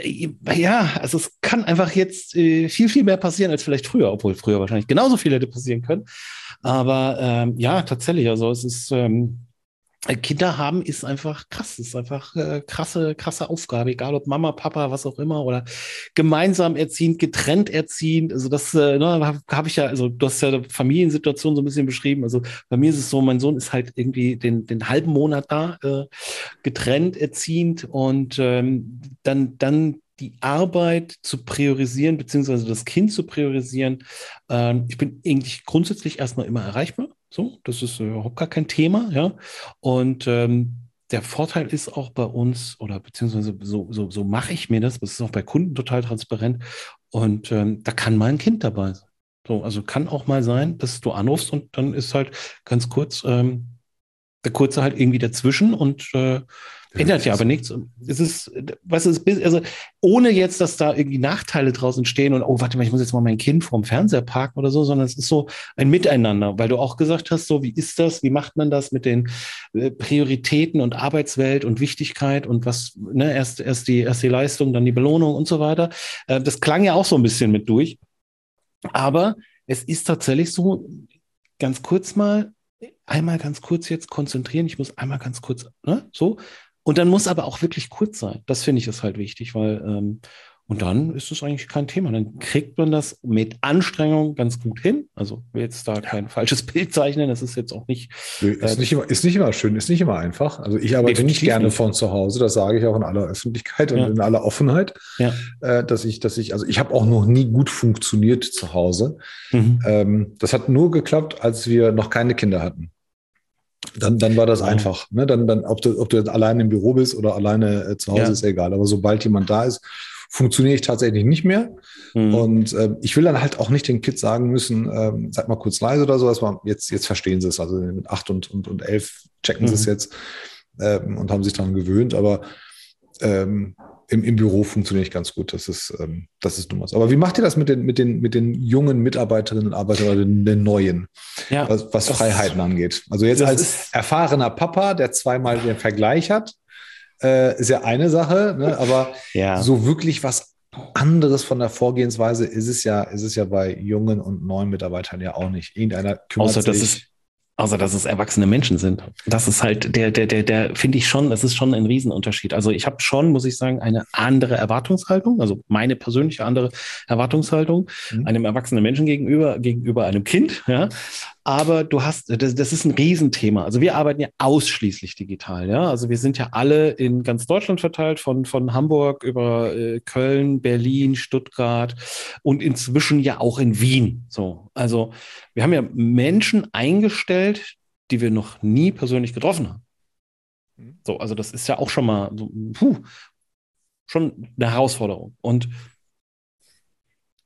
ja, also es kann einfach jetzt äh, viel, viel mehr passieren als vielleicht früher, obwohl früher wahrscheinlich genauso viel hätte passieren können. Aber ähm, ja, tatsächlich, also es ist, ähm, Kinder haben ist einfach krass, ist einfach äh, krasse, krasse Aufgabe, egal ob Mama, Papa, was auch immer, oder gemeinsam erziehend, getrennt erziehend. Also das äh, ne, habe hab ich ja, also du hast ja Familiensituation so ein bisschen beschrieben. Also bei mir ist es so, mein Sohn ist halt irgendwie den, den halben Monat da, äh, getrennt erziehend und ähm, dann, dann die Arbeit zu priorisieren, beziehungsweise das Kind zu priorisieren. Ähm, ich bin eigentlich grundsätzlich erstmal immer erreichbar. So, das ist überhaupt gar kein Thema, ja. Und ähm, der Vorteil ist auch bei uns, oder beziehungsweise so, so, so mache ich mir das, das ist auch bei Kunden total transparent. Und ähm, da kann mal ein Kind dabei sein. So, also kann auch mal sein, dass du anrufst und dann ist halt ganz kurz ähm, der Kurze halt irgendwie dazwischen und äh, Ändert ja aber nichts. Es ist, was ist, also ohne jetzt, dass da irgendwie Nachteile draußen stehen und, oh, warte mal, ich muss jetzt mal mein Kind vorm Fernseher parken oder so, sondern es ist so ein Miteinander, weil du auch gesagt hast, so, wie ist das? Wie macht man das mit den äh, Prioritäten und Arbeitswelt und Wichtigkeit und was, ne, erst, erst die, erst die Leistung, dann die Belohnung und so weiter. Äh, das klang ja auch so ein bisschen mit durch. Aber es ist tatsächlich so, ganz kurz mal, einmal ganz kurz jetzt konzentrieren. Ich muss einmal ganz kurz, ne, so und dann muss aber auch wirklich kurz sein. Das finde ich ist halt wichtig, weil ähm, Und dann ist es eigentlich kein Thema. Dann kriegt man das mit Anstrengung ganz gut hin. Also will jetzt da kein falsches <laughs> Bild zeichnen. Das ist jetzt auch nicht. Ist, äh, nicht, immer, ist nicht immer schön, ist nicht immer einfach. Also ich arbeite nicht gerne nicht. von zu Hause. Das sage ich auch in aller Öffentlichkeit und ja. in aller Offenheit. Ja. Äh, dass ich, dass ich, also ich habe auch noch nie gut funktioniert zu Hause. Mhm. Ähm, das hat nur geklappt, als wir noch keine Kinder hatten. Dann, dann war das ja. einfach. Ne? Dann, dann, ob du, ob du alleine im Büro bist oder alleine äh, zu Hause, ja. ist egal. Aber sobald jemand da ist, funktioniere ich tatsächlich nicht mehr. Mhm. Und äh, ich will dann halt auch nicht den Kids sagen müssen, ähm, sag mal kurz leise oder sowas. Jetzt, jetzt verstehen sie es. Also mit acht und, und, und elf checken mhm. sie es jetzt ähm, und haben sich daran gewöhnt. Aber ähm, im, im Büro funktioniert ganz gut. Das ist, ähm, das ist dummer. Aber wie macht ihr das mit den, mit den, mit den jungen Mitarbeiterinnen und Arbeitern oder den, neuen, ja, was, was Freiheiten angeht? Also jetzt als erfahrener Papa, der zweimal den Vergleich hat, äh, ist ja eine Sache, ne? aber <laughs> ja. so wirklich was anderes von der Vorgehensweise ist es ja, ist es ja bei jungen und neuen Mitarbeitern ja auch nicht. Irgendeiner kümmert Außer, sich. Dass es Außer dass es erwachsene Menschen sind. Das ist halt der, der, der, der finde ich schon, das ist schon ein Riesenunterschied. Also ich habe schon, muss ich sagen, eine andere Erwartungshaltung, also meine persönliche andere Erwartungshaltung mhm. einem erwachsenen Menschen gegenüber, gegenüber einem Kind, ja aber du hast, das, das ist ein Riesenthema. Also wir arbeiten ja ausschließlich digital, ja. Also wir sind ja alle in ganz Deutschland verteilt, von, von Hamburg über äh, Köln, Berlin, Stuttgart und inzwischen ja auch in Wien. So, also wir haben ja Menschen eingestellt, die wir noch nie persönlich getroffen haben. Mhm. So, also das ist ja auch schon mal so, puh, schon eine Herausforderung. Und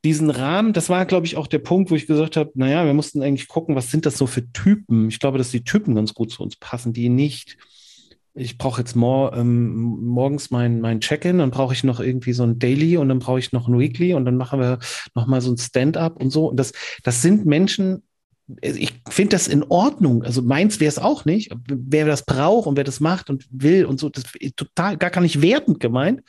diesen Rahmen, das war, glaube ich, auch der Punkt, wo ich gesagt habe, naja, wir mussten eigentlich gucken, was sind das so für Typen? Ich glaube, dass die Typen ganz gut zu uns passen, die nicht, ich brauche jetzt mor ähm, morgens mein, mein Check-in, dann brauche ich noch irgendwie so ein Daily und dann brauche ich noch ein Weekly und dann machen wir nochmal so ein Stand-up und so. Und das, das sind Menschen, ich finde das in Ordnung. Also meins wäre es auch nicht. Wer das braucht und wer das macht und will und so, das ist total gar, gar nicht wertend gemeint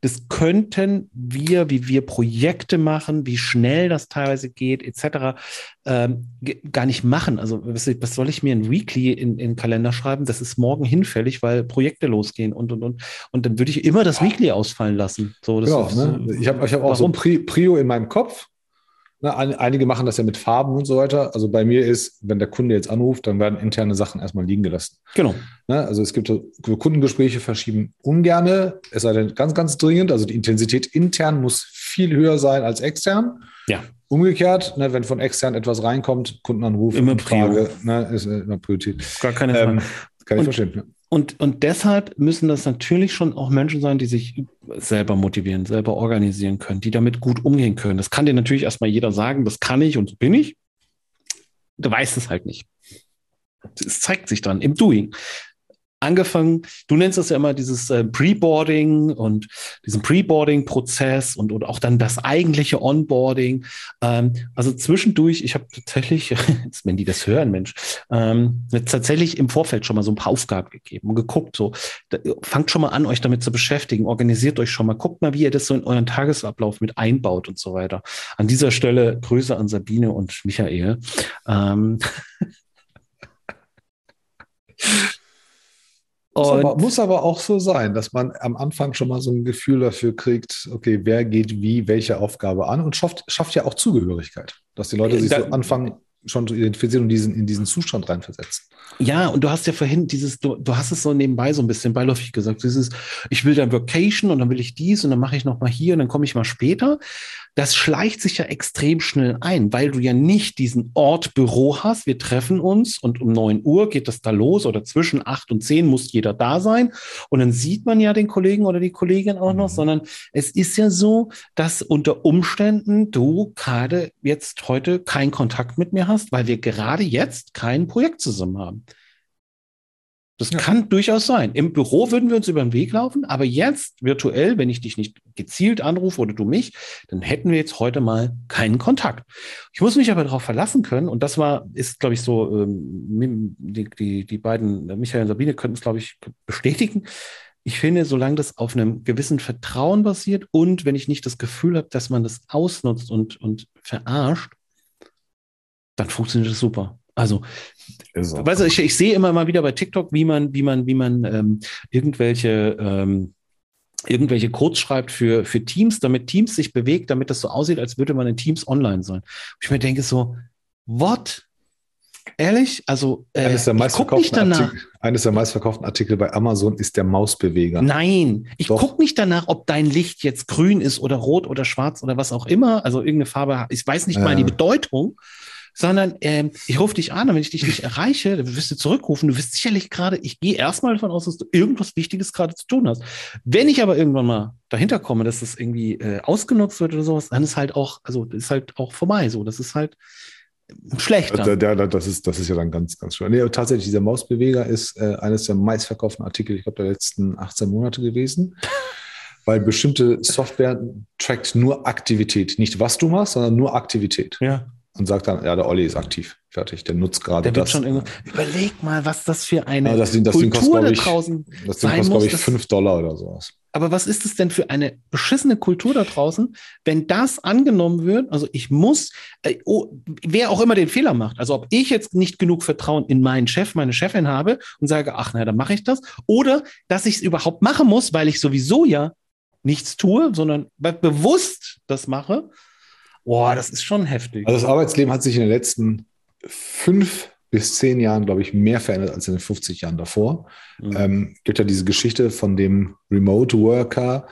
das könnten wir, wie wir Projekte machen, wie schnell das teilweise geht, etc., ähm, gar nicht machen. Also was, was, soll ich mir ein Weekly in, in den Kalender schreiben? Das ist morgen hinfällig, weil Projekte losgehen und und und. Und dann würde ich immer das Weekly ausfallen lassen. So, das genau, ne? Ich habe ich hab auch so ein Prio in meinem Kopf Ne, einige machen das ja mit Farben und so weiter. Also bei mir ist, wenn der Kunde jetzt anruft, dann werden interne Sachen erstmal liegen gelassen. Genau. Ne, also es gibt Kundengespräche verschieben ungerne, es sei denn ganz, ganz dringend. Also die Intensität intern muss viel höher sein als extern. Ja. Umgekehrt, ne, wenn von extern etwas reinkommt, Kundenanruf, immer Frage, ne, ist immer Priorität. Gar keine Frage. Ähm, kann ich und, verstehen. Und, und deshalb müssen das natürlich schon auch Menschen sein, die sich selber motivieren, selber organisieren können, die damit gut umgehen können. Das kann dir natürlich erstmal jeder sagen, das kann ich und bin ich. Du weißt es halt nicht. Es zeigt sich dann im Doing angefangen, du nennst das ja immer dieses äh, Preboarding und diesen Preboarding-Prozess und, und auch dann das eigentliche Onboarding. Ähm, also zwischendurch, ich habe tatsächlich, <laughs> wenn die das hören, Mensch, ähm, tatsächlich im Vorfeld schon mal so ein paar Aufgaben gegeben und geguckt, so, da, fangt schon mal an, euch damit zu beschäftigen, organisiert euch schon mal, guckt mal, wie ihr das so in euren Tagesablauf mit einbaut und so weiter. An dieser Stelle Grüße an Sabine und Michael. Ähm, <laughs> Muss aber, muss aber, auch so sein, dass man am Anfang schon mal so ein Gefühl dafür kriegt, okay, wer geht wie welche Aufgabe an und schafft, schafft ja auch Zugehörigkeit, dass die Leute äh, sich da, so anfangen schon zu identifizieren und diesen, in diesen Zustand reinversetzen. Ja, und du hast ja vorhin dieses, du, du hast es so nebenbei so ein bisschen beiläufig gesagt, dieses, ich will dann Vacation und dann will ich dies und dann mache ich noch mal hier und dann komme ich mal später das schleicht sich ja extrem schnell ein, weil du ja nicht diesen Ort Büro hast. Wir treffen uns und um neun Uhr geht das da los oder zwischen acht und zehn muss jeder da sein. Und dann sieht man ja den Kollegen oder die Kollegin auch noch, mhm. sondern es ist ja so, dass unter Umständen du gerade jetzt heute keinen Kontakt mit mir hast, weil wir gerade jetzt kein Projekt zusammen haben. Das ja. kann durchaus sein. Im Büro würden wir uns über den Weg laufen, aber jetzt virtuell, wenn ich dich nicht gezielt anrufe oder du mich, dann hätten wir jetzt heute mal keinen Kontakt. Ich muss mich aber darauf verlassen können und das war, ist, glaube ich, so, ähm, die, die, die beiden, Michael und Sabine könnten es, glaube ich, bestätigen. Ich finde, solange das auf einem gewissen Vertrauen basiert und wenn ich nicht das Gefühl habe, dass man das ausnutzt und, und verarscht, dann funktioniert das super. Also, weißt du, ich, ich, sehe immer mal wieder bei TikTok, wie man, wie man, wie man ähm, irgendwelche ähm, irgendwelche Codes schreibt für, für Teams, damit Teams sich bewegt, damit das so aussieht, als würde man in Teams online sein. Ich mir denke so, what? Ehrlich? Also, äh, eines, der meistverkauften Artikel, eines der meistverkauften Artikel bei Amazon ist der Mausbeweger. Nein, ich gucke nicht danach, ob dein Licht jetzt grün ist oder rot oder schwarz oder was auch immer. Also irgendeine Farbe, ich weiß nicht mal die Bedeutung, sondern ähm, ich rufe dich an und wenn ich dich nicht erreiche, dann wirst du zurückrufen. Du wirst sicherlich gerade, ich gehe erstmal davon aus, dass du irgendwas Wichtiges gerade zu tun hast. Wenn ich aber irgendwann mal dahinter komme, dass das irgendwie äh, ausgenutzt wird oder sowas, dann ist halt auch, also ist halt auch vorbei. So, das ist halt schlechter. Da, da, das, ist, das ist ja dann ganz, ganz schön. Nee, tatsächlich, dieser Mausbeweger ist äh, eines der meistverkauften Artikel, ich glaube, der letzten 18 Monate gewesen. <laughs> Weil bestimmte Software trackt nur Aktivität. Nicht was du machst, sondern nur Aktivität. Ja und sagt dann, ja, der Olli ist aktiv. Fertig, der nutzt gerade das. Schon überleg mal, was das für eine ja, das, das Kultur kostet, da draußen Das Ding kostet, glaube ich, 5 Dollar oder sowas. Aber was ist es denn für eine beschissene Kultur da draußen, wenn das angenommen wird? Also ich muss, äh, oh, wer auch immer den Fehler macht, also ob ich jetzt nicht genug Vertrauen in meinen Chef, meine Chefin habe und sage, ach naja, dann mache ich das, oder dass ich es überhaupt machen muss, weil ich sowieso ja nichts tue, sondern bewusst das mache, Boah, das ist schon heftig. Also das Arbeitsleben hat sich in den letzten fünf bis zehn Jahren, glaube ich, mehr verändert als in den 50 Jahren davor. Mhm. Ähm, gibt ja diese Geschichte von dem Remote Worker,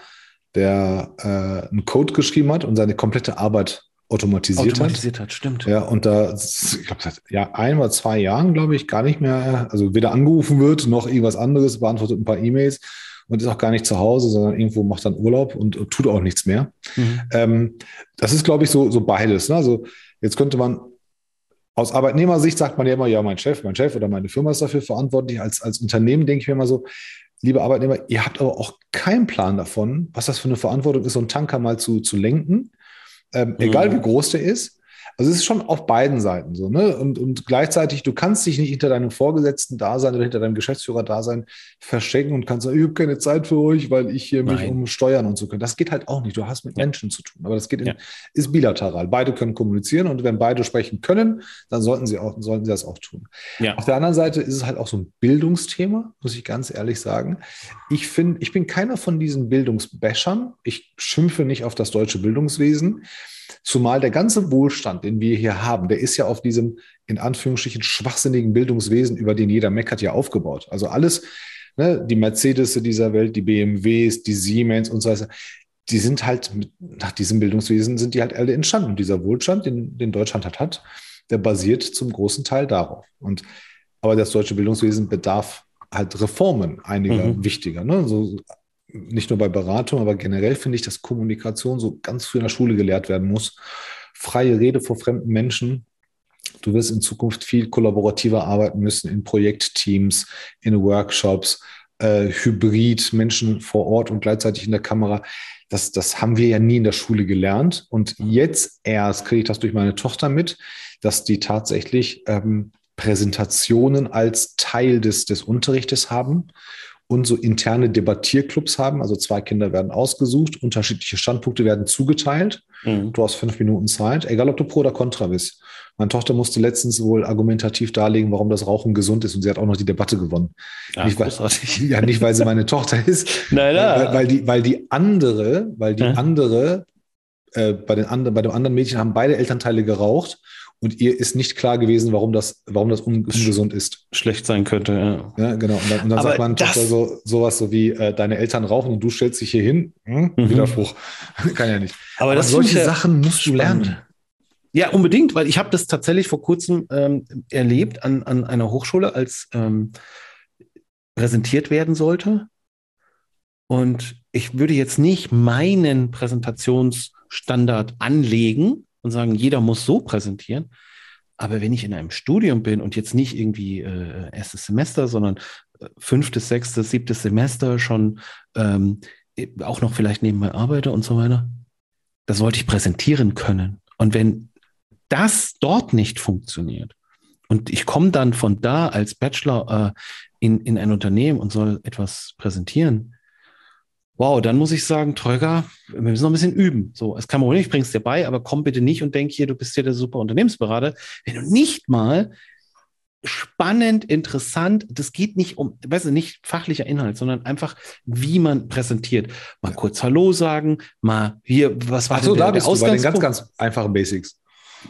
der äh, einen Code geschrieben hat und seine komplette Arbeit automatisiert, automatisiert hat. hat. Stimmt. Ja, und da, ich glaube, seit ja, ein oder zwei Jahren, glaube ich, gar nicht mehr, also weder angerufen wird, noch irgendwas anderes, beantwortet ein paar E-Mails und ist auch gar nicht zu Hause, sondern irgendwo macht dann Urlaub und, und tut auch nichts mehr. Mhm. Ähm, das ist, glaube ich, so, so beides. Ne? Also jetzt könnte man aus Arbeitnehmersicht sagt man ja immer, ja, mein Chef, mein Chef oder meine Firma ist dafür verantwortlich. Als, als Unternehmen denke ich mir immer so, liebe Arbeitnehmer, ihr habt aber auch keinen Plan davon, was das für eine Verantwortung ist, so einen Tanker mal zu, zu lenken. Ähm, mhm. Egal wie groß der ist. Also es ist schon auf beiden Seiten so, ne? Und, und gleichzeitig, du kannst dich nicht hinter deinem Vorgesetzten da sein oder hinter deinem Geschäftsführer da sein, verstecken und kannst sagen, ich habe keine Zeit für euch, weil ich hier Nein. mich um Steuern und so können. Das geht halt auch nicht. Du hast mit. Menschen zu tun. Aber das geht in, ja. ist bilateral. Beide können kommunizieren und wenn beide sprechen können, dann sollten sie auch, sollten sie das auch tun. Ja. Auf der anderen Seite ist es halt auch so ein Bildungsthema, muss ich ganz ehrlich sagen. Ich finde, ich bin keiner von diesen Bildungsbäschern. Ich schimpfe nicht auf das deutsche Bildungswesen. Zumal der ganze Wohlstand, den wir hier haben, der ist ja auf diesem in Anführungsstrichen schwachsinnigen Bildungswesen, über den jeder meckert, ja aufgebaut. Also alles, ne, die Mercedes dieser Welt, die BMWs, die Siemens und so weiter, die sind halt mit, nach diesem Bildungswesen sind die halt alle entstanden. Und dieser Wohlstand, den, den Deutschland hat, hat, der basiert zum großen Teil darauf. Und aber das deutsche Bildungswesen bedarf halt Reformen, einiger mhm. wichtiger. Ne? So nicht nur bei Beratung, aber generell finde ich, dass Kommunikation so ganz früh in der Schule gelehrt werden muss. Freie Rede vor fremden Menschen. Du wirst in Zukunft viel kollaborativer arbeiten müssen in Projektteams, in Workshops, äh, hybrid, Menschen vor Ort und gleichzeitig in der Kamera. Das, das haben wir ja nie in der Schule gelernt. Und jetzt erst kriege ich das durch meine Tochter mit, dass die tatsächlich ähm, Präsentationen als Teil des, des Unterrichtes haben und so interne Debattierclubs haben. Also zwei Kinder werden ausgesucht, unterschiedliche Standpunkte werden zugeteilt. Mhm. Du hast fünf Minuten Zeit, egal ob du pro oder contra bist. Meine Tochter musste letztens wohl argumentativ darlegen, warum das Rauchen gesund ist und sie hat auch noch die Debatte gewonnen. Ja, nicht, weil, <laughs> ja, nicht, weil sie meine Tochter ist, nein, nein. Weil, weil, die, weil die andere, weil die ja. andere, äh, bei, den anderen, bei dem anderen Mädchen haben beide Elternteile geraucht und ihr ist nicht klar gewesen, warum das, warum das ungesund ist. Schlecht sein könnte, ja. Ja, genau. Und dann, und dann sagt man Tochter so, sowas so wie, äh, deine Eltern rauchen und du stellst dich hier hin. Hm? Mhm. Widerspruch. <laughs> Kann ja nicht. Aber, Aber solche Sachen musst du lernen. Ja, unbedingt, weil ich habe das tatsächlich vor kurzem ähm, erlebt an, an einer Hochschule, als ähm, präsentiert werden sollte. Und ich würde jetzt nicht meinen Präsentationsstandard anlegen, und sagen, jeder muss so präsentieren. Aber wenn ich in einem Studium bin und jetzt nicht irgendwie äh, erstes Semester, sondern äh, fünftes, sechstes, siebtes Semester schon ähm, auch noch vielleicht nebenbei arbeite und so weiter, das wollte ich präsentieren können. Und wenn das dort nicht funktioniert und ich komme dann von da als Bachelor äh, in, in ein Unternehmen und soll etwas präsentieren, Wow, dann muss ich sagen, Teuger, wir müssen noch ein bisschen üben. So, es kann man nicht, ich bring's dir bei, aber komm bitte nicht und denk hier, du bist hier der super Unternehmensberater, wenn du nicht mal spannend, interessant. Das geht nicht um, weißt du, nicht fachlicher Inhalt, sondern einfach, wie man präsentiert. Mal kurz Hallo sagen, mal hier, was war Ach so, denn da der, bist du bei den ganz, ganz einfachen Basics.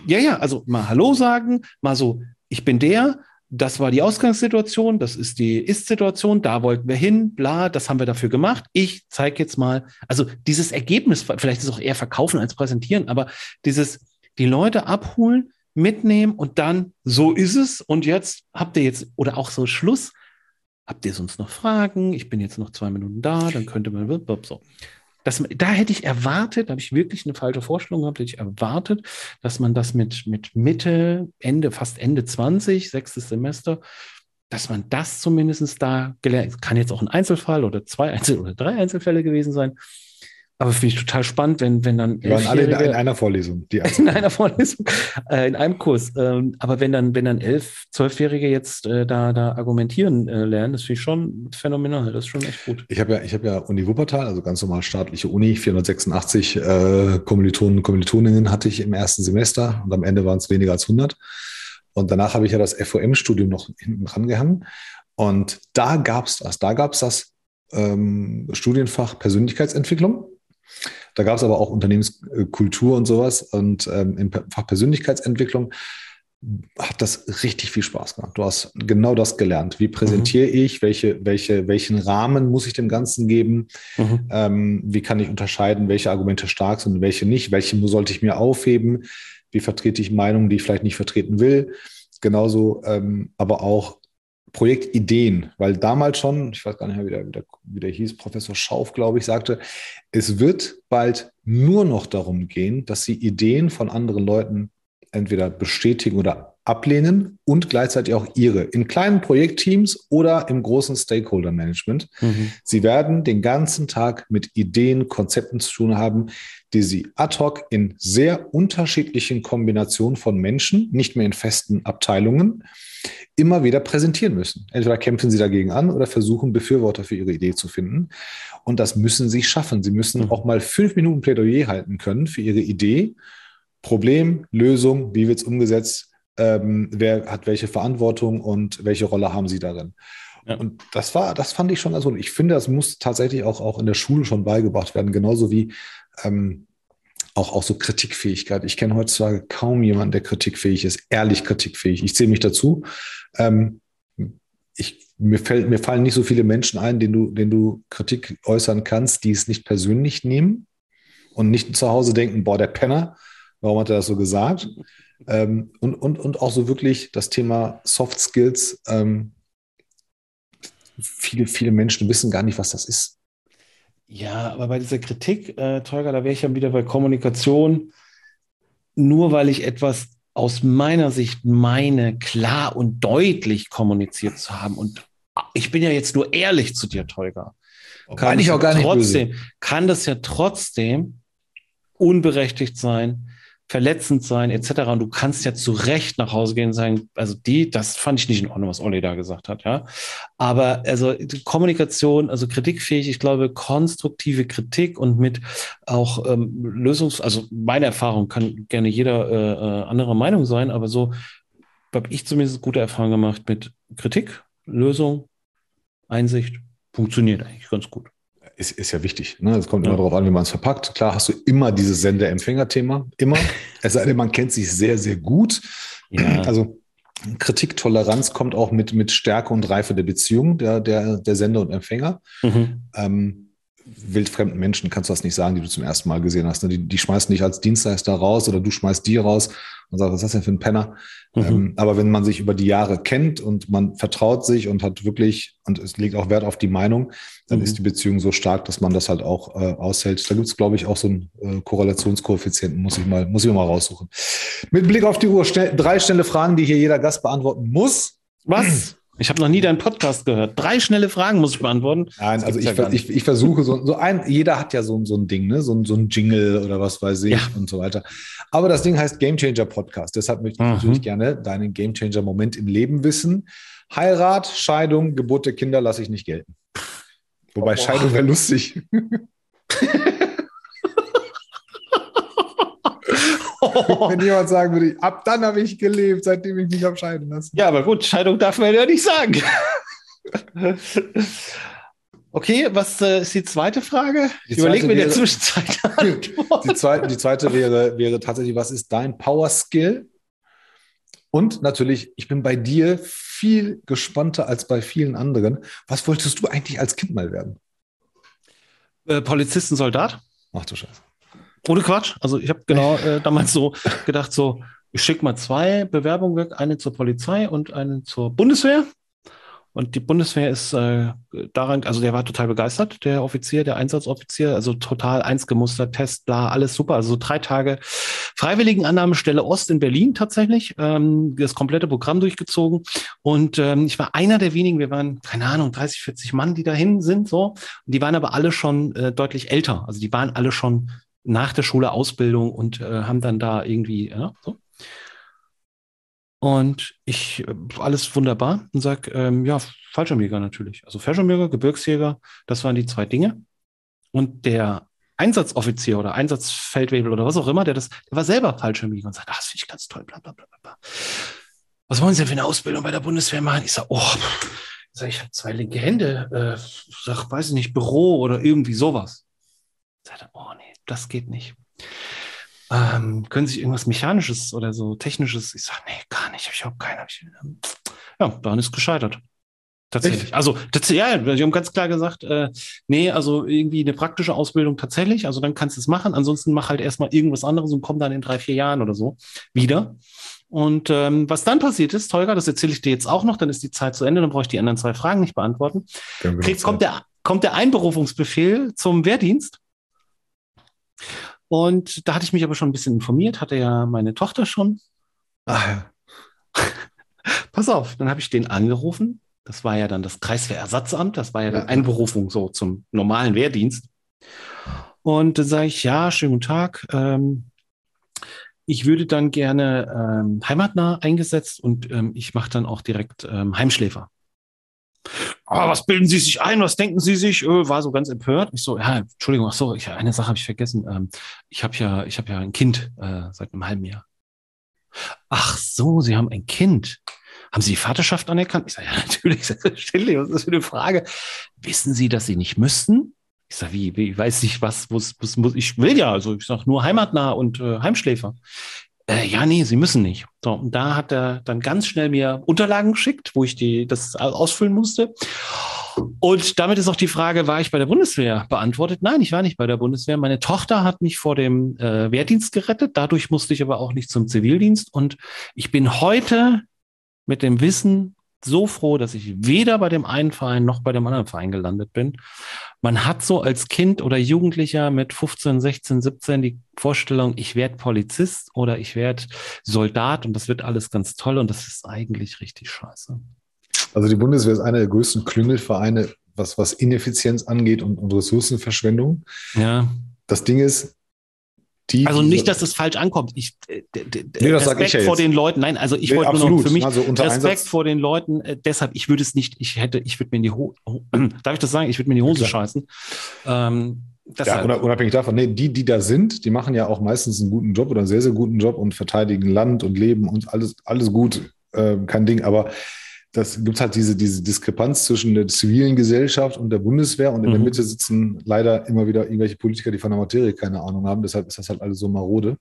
Ja, ja, also mal Hallo sagen, mal so, ich bin der, das war die Ausgangssituation, das ist die Ist-Situation, da wollten wir hin, bla, das haben wir dafür gemacht. Ich zeige jetzt mal, also dieses Ergebnis, vielleicht ist es auch eher verkaufen als präsentieren, aber dieses, die Leute abholen, mitnehmen und dann, so ist es. Und jetzt habt ihr jetzt, oder auch so Schluss, habt ihr sonst noch Fragen? Ich bin jetzt noch zwei Minuten da, dann könnte man so. Das, da hätte ich erwartet, da habe ich wirklich eine falsche Vorstellung gehabt, hätte ich erwartet, dass man das mit, mit Mitte, Ende, fast Ende 20, sechstes Semester, dass man das zumindest da gelernt, kann jetzt auch ein Einzelfall oder zwei Einzel- oder drei Einzelfälle gewesen sein, aber finde ich total spannend, wenn, wenn dann. Wir waren alle in, in, einer Vorlesung. Die <laughs> in einer Vorlesung, äh, in einem Kurs. Ähm, aber wenn dann, wenn dann elf, zwölfjährige jetzt äh, da, da argumentieren äh, lernen, das finde ich schon phänomenal. Das ist schon echt gut. Ich habe ja, ich habe ja Uni Wuppertal, also ganz normal staatliche Uni, 486 äh, Kommilitonen und Kommilitoninnen hatte ich im ersten Semester und am Ende waren es weniger als 100. Und danach habe ich ja das FOM-Studium noch hinten rangehangen. Und da gab es das, da gab es das ähm, Studienfach Persönlichkeitsentwicklung. Da gab es aber auch Unternehmenskultur und sowas. Und ähm, im Fach Persönlichkeitsentwicklung hat das richtig viel Spaß gemacht. Du hast genau das gelernt. Wie präsentiere mhm. ich? Welche, welche, welchen Rahmen muss ich dem Ganzen geben? Mhm. Ähm, wie kann ich unterscheiden, welche Argumente stark sind und welche nicht? Welche sollte ich mir aufheben? Wie vertrete ich Meinungen, die ich vielleicht nicht vertreten will? Genauso, ähm, aber auch Projektideen, weil damals schon, ich weiß gar nicht mehr, wie der, wie der, wie der hieß, Professor Schauf, glaube ich, sagte, es wird bald nur noch darum gehen, dass Sie Ideen von anderen Leuten entweder bestätigen oder ablehnen und gleichzeitig auch ihre in kleinen Projektteams oder im großen Stakeholder-Management. Mhm. Sie werden den ganzen Tag mit Ideen, Konzepten zu tun haben, die sie ad hoc in sehr unterschiedlichen Kombinationen von Menschen, nicht mehr in festen Abteilungen, immer wieder präsentieren müssen. Entweder kämpfen sie dagegen an oder versuchen, Befürworter für ihre Idee zu finden. Und das müssen sie schaffen. Sie müssen mhm. auch mal fünf Minuten Plädoyer halten können für ihre Idee. Problem, Lösung, wie wird es umgesetzt, ähm, wer hat welche Verantwortung und welche Rolle haben sie darin. Ja. Und das war, das fand ich schon, also ich finde, das muss tatsächlich auch, auch in der Schule schon beigebracht werden, genauso wie ähm, auch, auch so Kritikfähigkeit. Ich kenne heutzutage kaum jemanden, der kritikfähig ist, ehrlich kritikfähig. Ich zähle mich dazu. Ähm, ich, mir, fällt, mir fallen nicht so viele Menschen ein, denen du, denen du Kritik äußern kannst, die es nicht persönlich nehmen und nicht zu Hause denken, boah, der Penner, warum hat er das so gesagt? Ähm, und, und, und auch so wirklich das Thema Soft Skills. Ähm, viele, viele Menschen wissen gar nicht, was das ist. Ja, aber bei dieser Kritik, äh, Tolga, da wäre ich ja wieder bei Kommunikation. Nur weil ich etwas aus meiner Sicht meine, klar und deutlich kommuniziert zu haben. Und ich bin ja jetzt nur ehrlich zu dir, Tolga. Kann ich auch gar nicht trotzdem, böse. Kann das ja trotzdem unberechtigt sein, verletzend sein, etc. Und du kannst ja zu Recht nach Hause gehen und sagen, also die, das fand ich nicht in Ordnung, was Olli da gesagt hat, ja. Aber also Kommunikation, also kritikfähig, ich glaube, konstruktive Kritik und mit auch ähm, Lösungs-, also meine Erfahrung kann gerne jeder äh, äh, anderer Meinung sein, aber so habe ich zumindest gute Erfahrungen gemacht mit Kritik, Lösung, Einsicht, funktioniert eigentlich ganz gut ist, ist ja wichtig. Ne? Es kommt ja. immer darauf an, wie man es verpackt. Klar hast du immer dieses Sender-Empfänger-Thema. Immer. <laughs> es sei denn, man kennt sich sehr, sehr gut. Ja. Also Kritiktoleranz kommt auch mit, mit Stärke und Reife der Beziehung der, der, der Sender und Empfänger. Mhm. Ähm, wildfremden Menschen kannst du das nicht sagen, die du zum ersten Mal gesehen hast. Ne? Die, die schmeißen dich als Dienstleister raus oder du schmeißt die raus und sagst, was ist das denn für ein Penner? Mhm. Ähm, aber wenn man sich über die Jahre kennt und man vertraut sich und hat wirklich, und es legt auch Wert auf die Meinung, dann mhm. ist die Beziehung so stark, dass man das halt auch äh, aushält. Da gibt es, glaube ich, auch so einen äh, Korrelationskoeffizienten, muss ich mal, muss ich mal raussuchen. Mit Blick auf die Uhr, schnell, drei schnelle Fragen, die hier jeder Gast beantworten muss. Was? Ich habe noch nie deinen Podcast gehört. Drei schnelle Fragen muss ich beantworten. Nein, also ich, ja ich, ich, versuche so, so ein, jeder hat ja so, so ein Ding, ne? so, so ein Jingle oder was weiß ich ja. und so weiter. Aber das Ding heißt Game Changer Podcast. Deshalb möchte ich mhm. natürlich gerne deinen Game Changer Moment im Leben wissen. Heirat, Scheidung, Geburt der Kinder lasse ich nicht gelten. Wobei oh, Scheidung wäre lustig. <laughs> <laughs> Wenn jemand sagen würde, ab dann habe ich gelebt, seitdem ich mich habe scheiden lassen. Ja, aber gut, Scheidung darf man ja nicht sagen. Okay, was äh, ist die zweite Frage? Die Ich überlege zweite mir in der Zwischenzeit. <laughs> Die zweite, die zweite wäre, wäre tatsächlich, was ist dein Power Skill? Und natürlich, ich bin bei dir viel gespannter als bei vielen anderen. Was wolltest du eigentlich als Kind mal werden? Äh, Polizisten, Soldat? Ach du Scheiße. Ohne Quatsch. Also ich habe genau äh, damals so gedacht, so, ich schicke mal zwei Bewerbungen weg, eine zur Polizei und eine zur Bundeswehr. Und die Bundeswehr ist äh, daran, also der war total begeistert, der Offizier, der Einsatzoffizier, also total eins gemustert, Test, bla, alles super. Also so drei Tage Freiwilligenannahmestelle Ost in Berlin tatsächlich, ähm, das komplette Programm durchgezogen. Und ähm, ich war einer der wenigen, wir waren, keine Ahnung, 30, 40 Mann, die dahin sind, so. Und die waren aber alle schon äh, deutlich älter. Also die waren alle schon nach der Schule Ausbildung und äh, haben dann da irgendwie, ja, so. Und ich, äh, alles wunderbar und sag, ähm, ja, Fallschirmjäger natürlich. Also Fallschirmjäger, Gebirgsjäger, das waren die zwei Dinge. Und der Einsatzoffizier oder Einsatzfeldwebel oder was auch immer, der das, der war selber Fallschirmjäger und sagt, ah, das finde ich ganz toll, bla, bla, bla, bla. Was wollen Sie denn für eine Ausbildung bei der Bundeswehr machen? Ich sag, oh, ich, sag, ich habe zwei linke Hände, äh, sag, weiß ich nicht, Büro oder irgendwie sowas. Sagt er, oh nee, das geht nicht. Ähm, können Sie irgendwas Mechanisches oder so Technisches? Ich sage, nee, gar nicht, habe ich überhaupt keine. Ich, ähm, ja, daran ist gescheitert. Tatsächlich. Also, das, ja, die haben ganz klar gesagt, äh, nee, also irgendwie eine praktische Ausbildung tatsächlich. Also dann kannst du es machen. Ansonsten mach halt erstmal irgendwas anderes und komm dann in drei, vier Jahren oder so wieder. Und ähm, was dann passiert ist, Tolga, das erzähle ich dir jetzt auch noch, dann ist die Zeit zu Ende, dann brauche ich die anderen zwei Fragen nicht beantworten. Kriegt, kommt, der, kommt der Einberufungsbefehl zum Wehrdienst. Und da hatte ich mich aber schon ein bisschen informiert, hatte ja meine Tochter schon. Ach ja. <laughs> Pass auf, dann habe ich den angerufen. Das war ja dann das Kreiswehrersatzamt, das war ja dann Ja. Einberufung so zum normalen Wehrdienst. Und dann sage ich, ja, schönen guten Tag. Ähm, ich würde dann gerne ähm, heimatnah eingesetzt und ähm, ich mache dann auch direkt ähm, Heimschläfer. Ah, was bilden Sie sich ein? Was denken Sie sich? Äh, war so ganz empört. Ich so, ja, Entschuldigung, ach so, ich, eine Sache habe ich vergessen. Ähm, ich habe ja, ich habe ja ein Kind äh, seit einem halben Jahr. Ach so, Sie haben ein Kind. Haben Sie die Vaterschaft anerkannt? Ich sage, ja, <laughs> natürlich, selbstverständlich. Was ist das für eine Frage? Wissen Sie, dass Sie nicht müssten? Ich sage, wie, wie, ich weiß nicht, was, was, was muss, ich will ja, also ich sage nur heimatnah und äh, Heimschläfer. Äh, ja, nee, Sie müssen nicht. So, und da hat er dann ganz schnell mir Unterlagen geschickt, wo ich die, das ausfüllen musste. Und damit ist auch die Frage, war ich bei der Bundeswehr beantwortet? Nein, ich war nicht bei der Bundeswehr. Meine Tochter hat mich vor dem äh, Wehrdienst gerettet. Dadurch musste ich aber auch nicht zum Zivildienst. Und ich bin heute mit dem Wissen so froh, dass ich weder bei dem einen Verein noch bei dem anderen Verein gelandet bin. Man hat so als Kind oder Jugendlicher mit 15, 16, 17 die Vorstellung, ich werde Polizist oder ich werde Soldat und das wird alles ganz toll und das ist eigentlich richtig scheiße. Also die Bundeswehr ist einer der größten Klüngelvereine, was, was Ineffizienz angeht und, und Ressourcenverschwendung. Ja. Das Ding ist, die. Also nicht, dass es falsch ankommt. Ich, äh, Nee, das Respekt ich ja vor den Leuten. Nein, also ich Nee, wollte nur absolut. noch für mich Also Respekt Einsatz- vor den Leuten. Äh, deshalb, ich würde es nicht, ich hätte, ich würde mir in die Hose, <clears throat> darf ich das sagen? Ich würde mir in die Hose Klar. scheißen. Ähm, Ja, unabhängig davon, nee, die, die da sind, die machen ja auch meistens einen guten Job oder einen sehr, sehr guten Job und verteidigen Land und Leben und alles, alles gut, äh, kein Ding. Aber das gibt halt diese, diese Diskrepanz zwischen der zivilen Gesellschaft und der Bundeswehr und in der Mhm. Mitte sitzen leider immer wieder irgendwelche Politiker, die von der Materie keine Ahnung haben. Deshalb ist das halt alles so marode.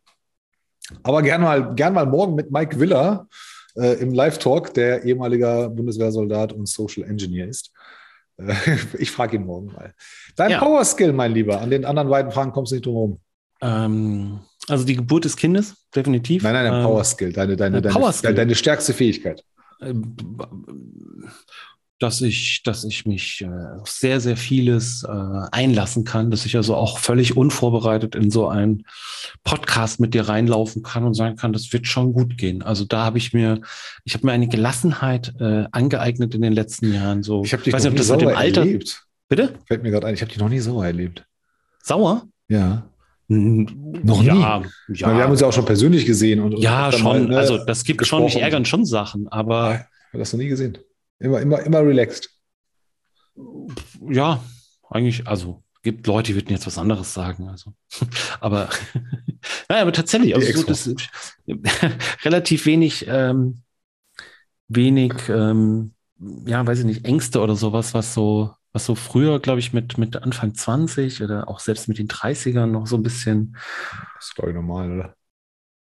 Aber gern mal, gern mal morgen mit Mike Willer äh, im Live-Talk, der ehemaliger Bundeswehrsoldat und Social Engineer ist. Äh, <laughs> ich frage ihn morgen mal. Dein Ja. Power Skill, mein Lieber. An den anderen beiden Fragen kommst du nicht drum herum. ähm, also die Geburt des Kindes, definitiv. Nein, nein, dein Ähm, Power Skill, deine, deine, ein deine, Power Skill. deine stärkste Fähigkeit. Ähm, dass ich, dass ich mich äh, auf sehr, sehr vieles äh, einlassen kann, dass ich also auch völlig unvorbereitet in so einen Podcast mit dir reinlaufen kann und sagen kann, das wird schon gut gehen. Also da habe ich mir, ich habe mir eine Gelassenheit äh, angeeignet in den letzten Jahren. So, Ich habe dich weiß noch nicht, ob das mit dem Alter. erlebt. Bitte? Fällt mir gerade ein, ich habe dich noch nie sauer erlebt. Sauer? Ja. Noch nie? Ja, Ich meine, wir haben uns ja auch schon persönlich gesehen. Und, und ja schon. mal, ne, also das gibt schon, mich ärgern schon Sachen, aber Ich habe das noch nie gesehen. Immer, immer, immer relaxed. ja, eigentlich, also gibt Leute, die würden jetzt was anderes sagen. Also, <laughs> aber <laughs> Ja, aber tatsächlich, also so, das, <laughs> relativ wenig, ähm, wenig, ähm, ja, weiß ich nicht, Ängste oder sowas, was so, was so früher, glaube ich, mit, mit Anfang 20 oder auch selbst mit den 30ern noch so ein bisschen. Das ist, glaube ich, normal, oder?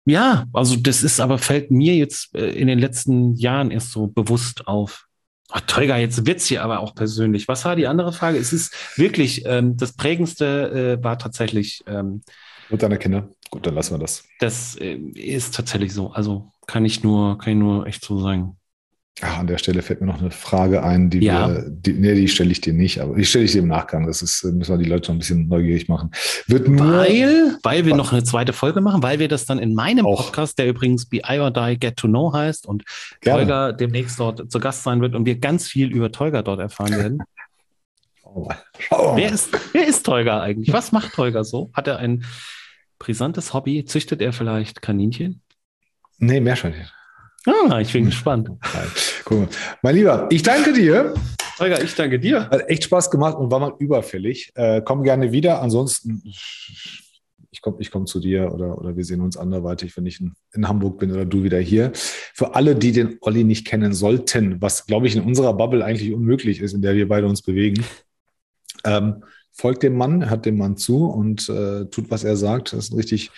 Ja, also das ist aber, fällt mir jetzt äh, in den letzten Jahren erst so bewusst auf. Oh, Tolga, jetzt wird's hier aber auch persönlich. Was war die andere Frage? Es ist wirklich, ähm, das Prägendste äh, war tatsächlich. Ähm, Und deine Kinder. Gut, dann lassen wir das. Das äh, ist tatsächlich so. Also kann ich nur, kann ich nur echt so sagen. Ach, an der Stelle fällt mir noch eine Frage ein, die ja. wir, die, nee, die stelle ich dir nicht, aber die stelle ich dir im Nachgang. Das ist, müssen wir die Leute noch ein bisschen neugierig machen. Wird nur, weil, weil wir noch eine zweite Folge machen, weil wir das dann in meinem auch. Podcast, der übrigens Be I or Die Get to Know heißt und Gerne. Tolga demnächst dort zu Gast sein wird und wir ganz viel über Tolga dort erfahren werden. <laughs> Schau mal. Schau mal. Wer, ist, wer ist Tolga eigentlich? Was macht Tolga so? Hat er ein brisantes Hobby? Züchtet er vielleicht Kaninchen? Nee, Meerschweinchen. Ah, ich bin gespannt. <laughs> Cool. Mein Lieber, ich danke dir. Holger, ich danke dir. Hat echt Spaß gemacht und war mal überfällig. Äh, komm gerne wieder. Ansonsten, ich komme ich komm zu dir oder, oder wir sehen uns anderweitig, wenn ich in, in, Hamburg bin oder du wieder hier. Für alle, die den Olli nicht kennen sollten, was, glaube ich, in unserer Bubble eigentlich unmöglich ist, in der wir beide uns bewegen, ähm, folgt dem Mann, hört dem Mann zu und äh, tut, was er sagt. Das ist ein richtig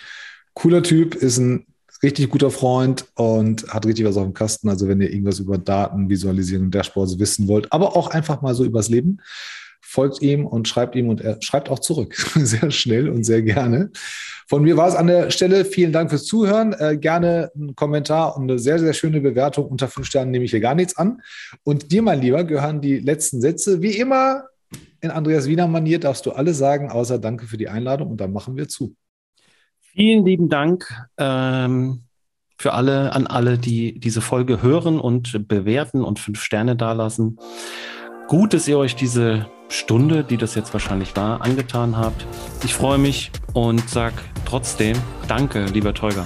cooler Typ, ist ein richtig guter Freund und hat richtig was auf dem Kasten. Also wenn ihr irgendwas über Daten, Visualisierung, Dashboards wissen wollt, aber auch einfach mal so übers Leben, folgt ihm und schreibt ihm und er schreibt auch zurück. <laughs> Sehr schnell und sehr gerne. Von mir war es an der Stelle. Vielen Dank fürs Zuhören. Äh, gerne einen Kommentar und eine sehr, sehr schöne Bewertung. Unter fünf Sternen nehme ich hier gar nichts an. Und dir, mein Lieber, gehören die letzten Sätze. Wie immer in Andreas Wiener Manier darfst du alle sagen, außer Danke für die Einladung und dann machen wir zu. Vielen lieben Dank ähm, für alle, an alle, die diese Folge hören und bewerten und fünf Sterne dalassen. Gut, dass ihr euch diese Stunde, die das jetzt wahrscheinlich war, angetan habt. Ich freue mich und sage trotzdem Danke, lieber Teuger.